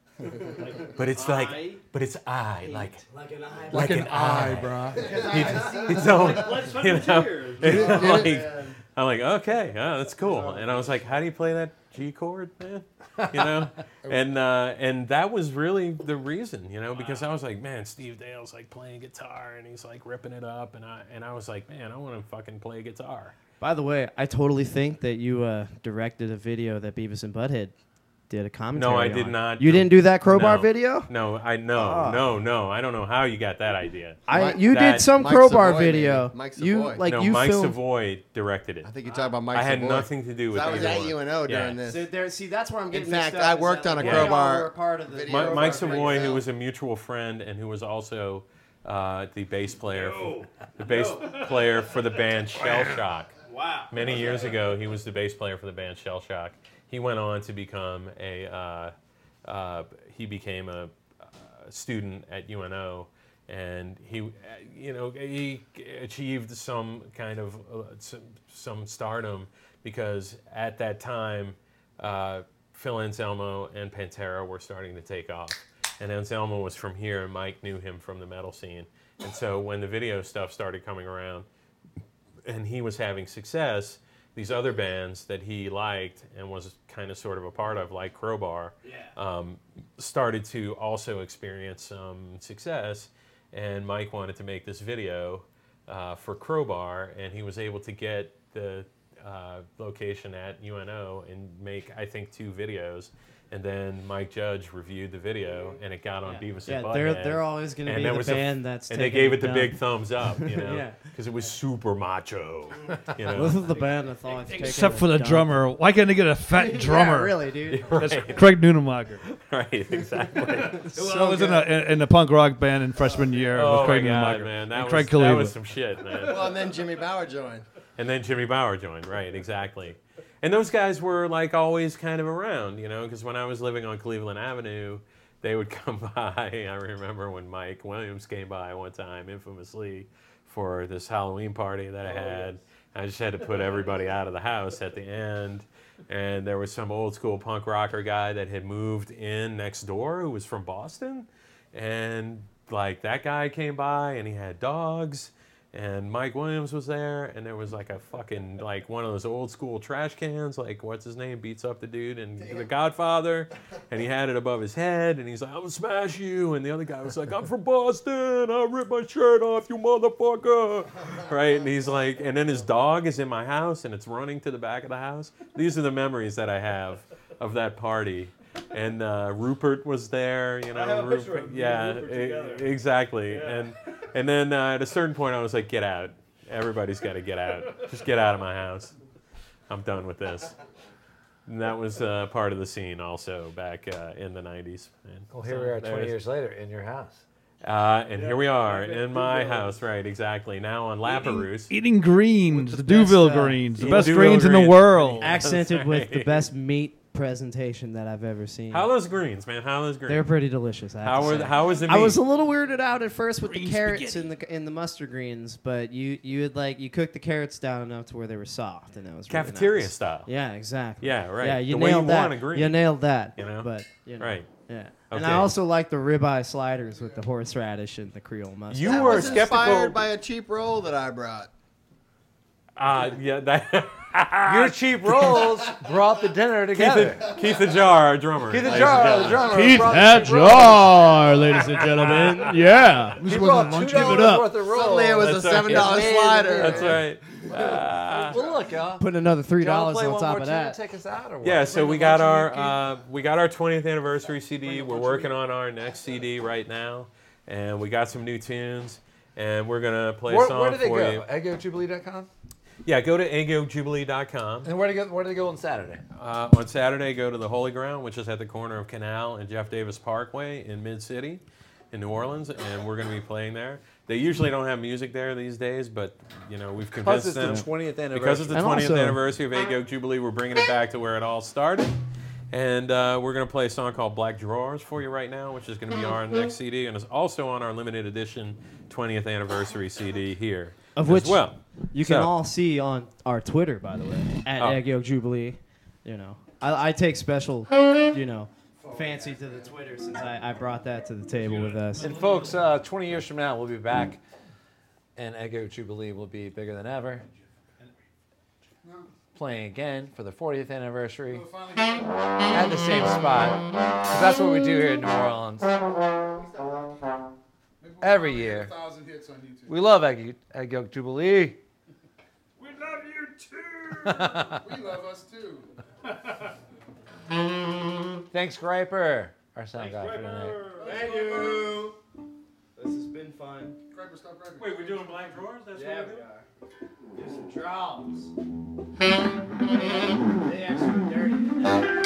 but it's I like, but it's I, like, Like an eye. <laughs> like, an, eye, brah. He, he told, you know, <laughs> like, I'm like, okay, yeah, that's cool. And I was like, how do you play that G chord, man? You know, <laughs> and uh, and that was really the reason, you know, because I was like, man, Steve Dale's like playing guitar and he's like ripping it up, and I and I was like, man, I want to fucking play guitar. By the way, I totally think that you uh, directed a video that Beavis and Butthead did a commentary. No, I did on. not You do- didn't do that crowbar No. video? No, I no, Ah. no, no. I don't know how you got that idea. I you that- did some Mike crowbar Savoy, video. maybe. Mike you Savoy. like no, you Mike filmed. Savoy directed it. I think you're talking about Mike Savoy. I had nothing to do with it. I was at UNO during this. So there, see, that's where I'm getting. fact, I worked on a crowbar we all were part of the video. Mi- Mike. Savoy, who was a mutual friend and who was also uh, the bass player, for, <laughs> the bass <laughs> player for the band Shell Shock. Wow. Many years ago, he was the bass player for the band Shell Shock. He went on to become a uh, uh, he became a, uh student at UNO, and he uh, you know he achieved some kind of uh, some, some stardom because at that time uh, Phil Anselmo and Pantera were starting to take off. And Anselmo was from here, and Mike knew him from the metal scene. And so when the video stuff started coming around, and he was having success, these other bands that he liked and was kind of sort of a part of, like Crowbar, um, started to also experience some success. And Mike wanted to make this video uh, for Crowbar, and he was able to get the uh, location at UNO and make, I think, two videos. And then Mike Judge reviewed the video, and it got on Beavis Yeah, and Butthead. they're they're always going to be there the was a f- band that's and they gave it the down. big thumbs up, you <laughs> know, Yeah. because it was super macho. You know, This is the band that's always taking Except for the dump. drummer. Why can't they get a fat <laughs> drummer? Yeah, really, dude. <laughs> That's Right. Craig Nunenmacher. right, exactly. Well, I was in a in a punk rock band in freshman oh year oh with Craig god, Nunenmacher man, that and was Craig that was some shit, man. Well, and then Jimmy Bower joined. And then Jimmy Bower joined, right? Exactly. And those guys were like always kind of around, you know, because when I was living on Cleveland Avenue, they would <laughs> come by. I remember when Mike Williams came by one time, infamously, for this Halloween party that I oh, had. I just had to put everybody out of the house at the end. And there was some old school punk rocker guy that had moved in next door who was from Boston. And like that guy came by and he had dogs and Mike Williams was there, and there was like a fucking like one of those old school trash cans, like what's his name beats up the dude and The Godfather, and he had it above his head, and he's like, "I'm gonna smash you," and the other guy was like, "I'm from Boston, I'll rip my shirt off, you motherfucker," right? And he's like, and then his dog is in my house, and it's running to the back of the house. These are the memories that I have of that party. And uh, Rupert was there, you know. have a picture of you yeah, Rupert e- exactly. And and then uh, at a certain point, I was like, "Get out! Everybody's got to get out. Just get out of my house. I'm done with this." And that was uh, part of the scene also back uh, in the '90s. And Well, here so we are 20 years later in your house. Uh, and here we are in my house, right? Exactly. Now on Lapeyrouse. Eating greens, the, best, Duville uh, greens, the best Duville greens in the world. Accented with the <laughs> best meat presentation that I've ever seen. How are those greens, man? How are those greens? They're pretty delicious. I how to were the, how was the meat? I was a little weirded out at first with Green the carrots spaghetti. in the in the mustard greens, but you you had like you cooked the carrots down enough to where they were soft, and that was really cafeteria nice. style. Yeah, exactly. Yeah, right. Yeah, you The way you nailed that. want a green. You nailed that. You know? but you know, Right. Yeah. And I also like the ribeye sliders with the horseradish and the Creole mustard. You That were was skeptical. inspired by a cheap roll that I brought. Uh, yeah, that. <laughs> Your cheap rolls brought the dinner Keith, together. the, Keith the Jar, our drummer. Keith the Jar, and the drummer. brought the. Jar, ladies and gentlemen. <laughs> Yeah. He brought two dollars up. worth of rolls. Suddenly it was a That's right. seven dollar Amazing. slider. That's right. Uh, Well, look, y'all. Put another three dollars on top more of that. to take us out, or what? yeah, so we got our uh, we got our 20th anniversary CD. We're working on our next CD right now, and we got some new tunes, and we're gonna play Where, a song where do they for go? you. EggYolkJubilee.com? Yeah, go to eggyolkjubilee.com. And where do they go? Where do they go on Saturday? Uh, on Saturday, go to the Holy Ground, which is at the corner of Canal and Jeff Davis Parkway in Mid City, in New Orleans, and we're going to be playing there. They usually don't have music there these days, but you know we've Plus, convinced it's the them 20th anniversary. because it's the And 20th also- anniversary of Egg Yolk Jubilee. We're bringing it back to where it all started, and uh, we're going to play a song called Black Drawers for you right now, which is going to be our next CD, and it's also on our limited edition 20th anniversary CD here Of which well. You can So- all see on our Twitter, by the way, at Oh. Egg Yolk Jubilee. You know, I, I take special, you know, fancy to the Twitter since I, I brought that to the table with us. And folks, uh, 20 years from now, we'll be back, and Egg Yolk Jubilee will be bigger than ever. Playing again for the 40th anniversary at the same spot. 'Cause that's what we do here in New Orleans. Every year. Thousand hits on YouTube. We love Egg, Egg Yolk Jubilee. We love you too. <laughs> We love us too. Thanks, Griper, our sound guy for tonight. Thank you. This has been fun. Griper, stop griping. Wait, we're doing Black Drawers? That's Yeah, what we we're doing? are. Do some drums. They extra dirty.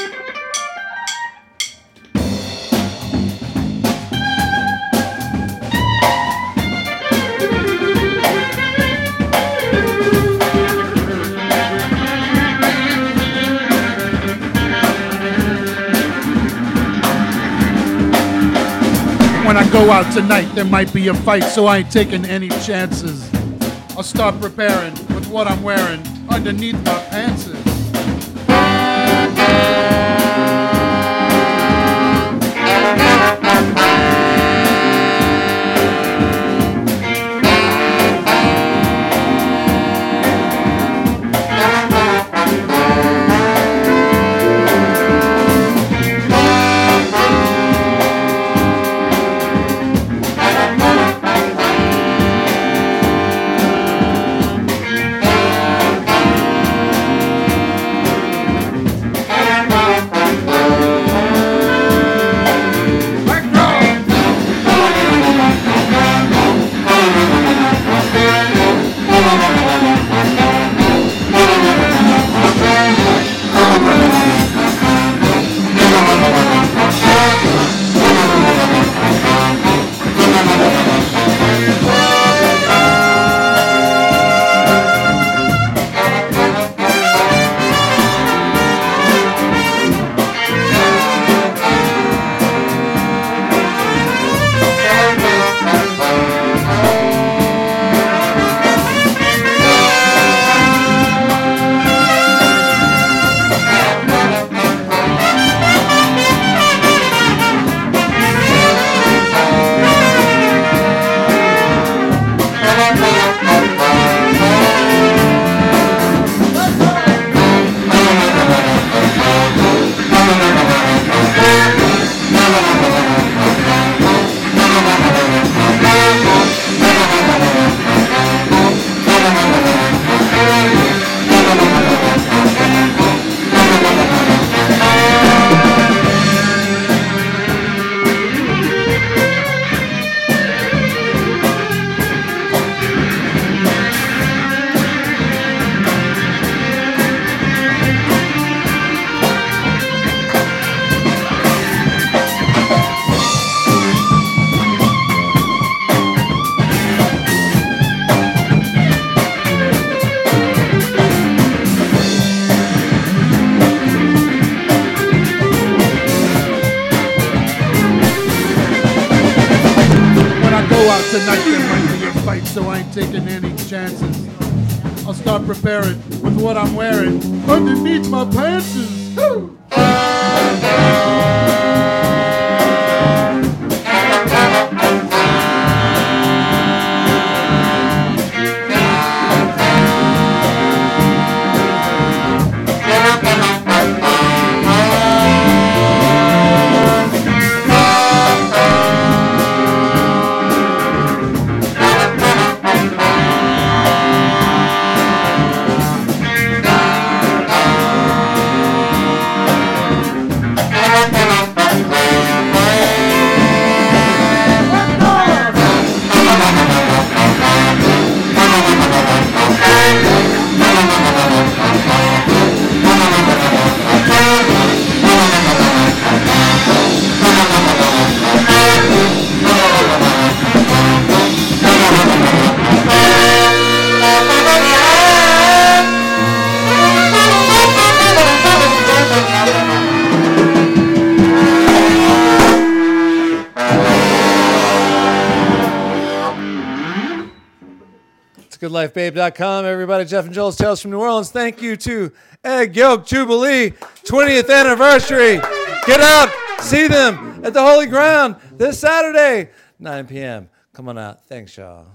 When I go out tonight, there might be a fight, so I ain't taking any chances. I'll start preparing with what I'm wearing underneath my pantses. Everybody, Jeff and Joel's Tales from New Orleans. Thank you to Egg Yolk Jubilee 20th anniversary. Get out, see them at the Holy Ground this Saturday, 9 p.m. Come on out. Thanks, y'all.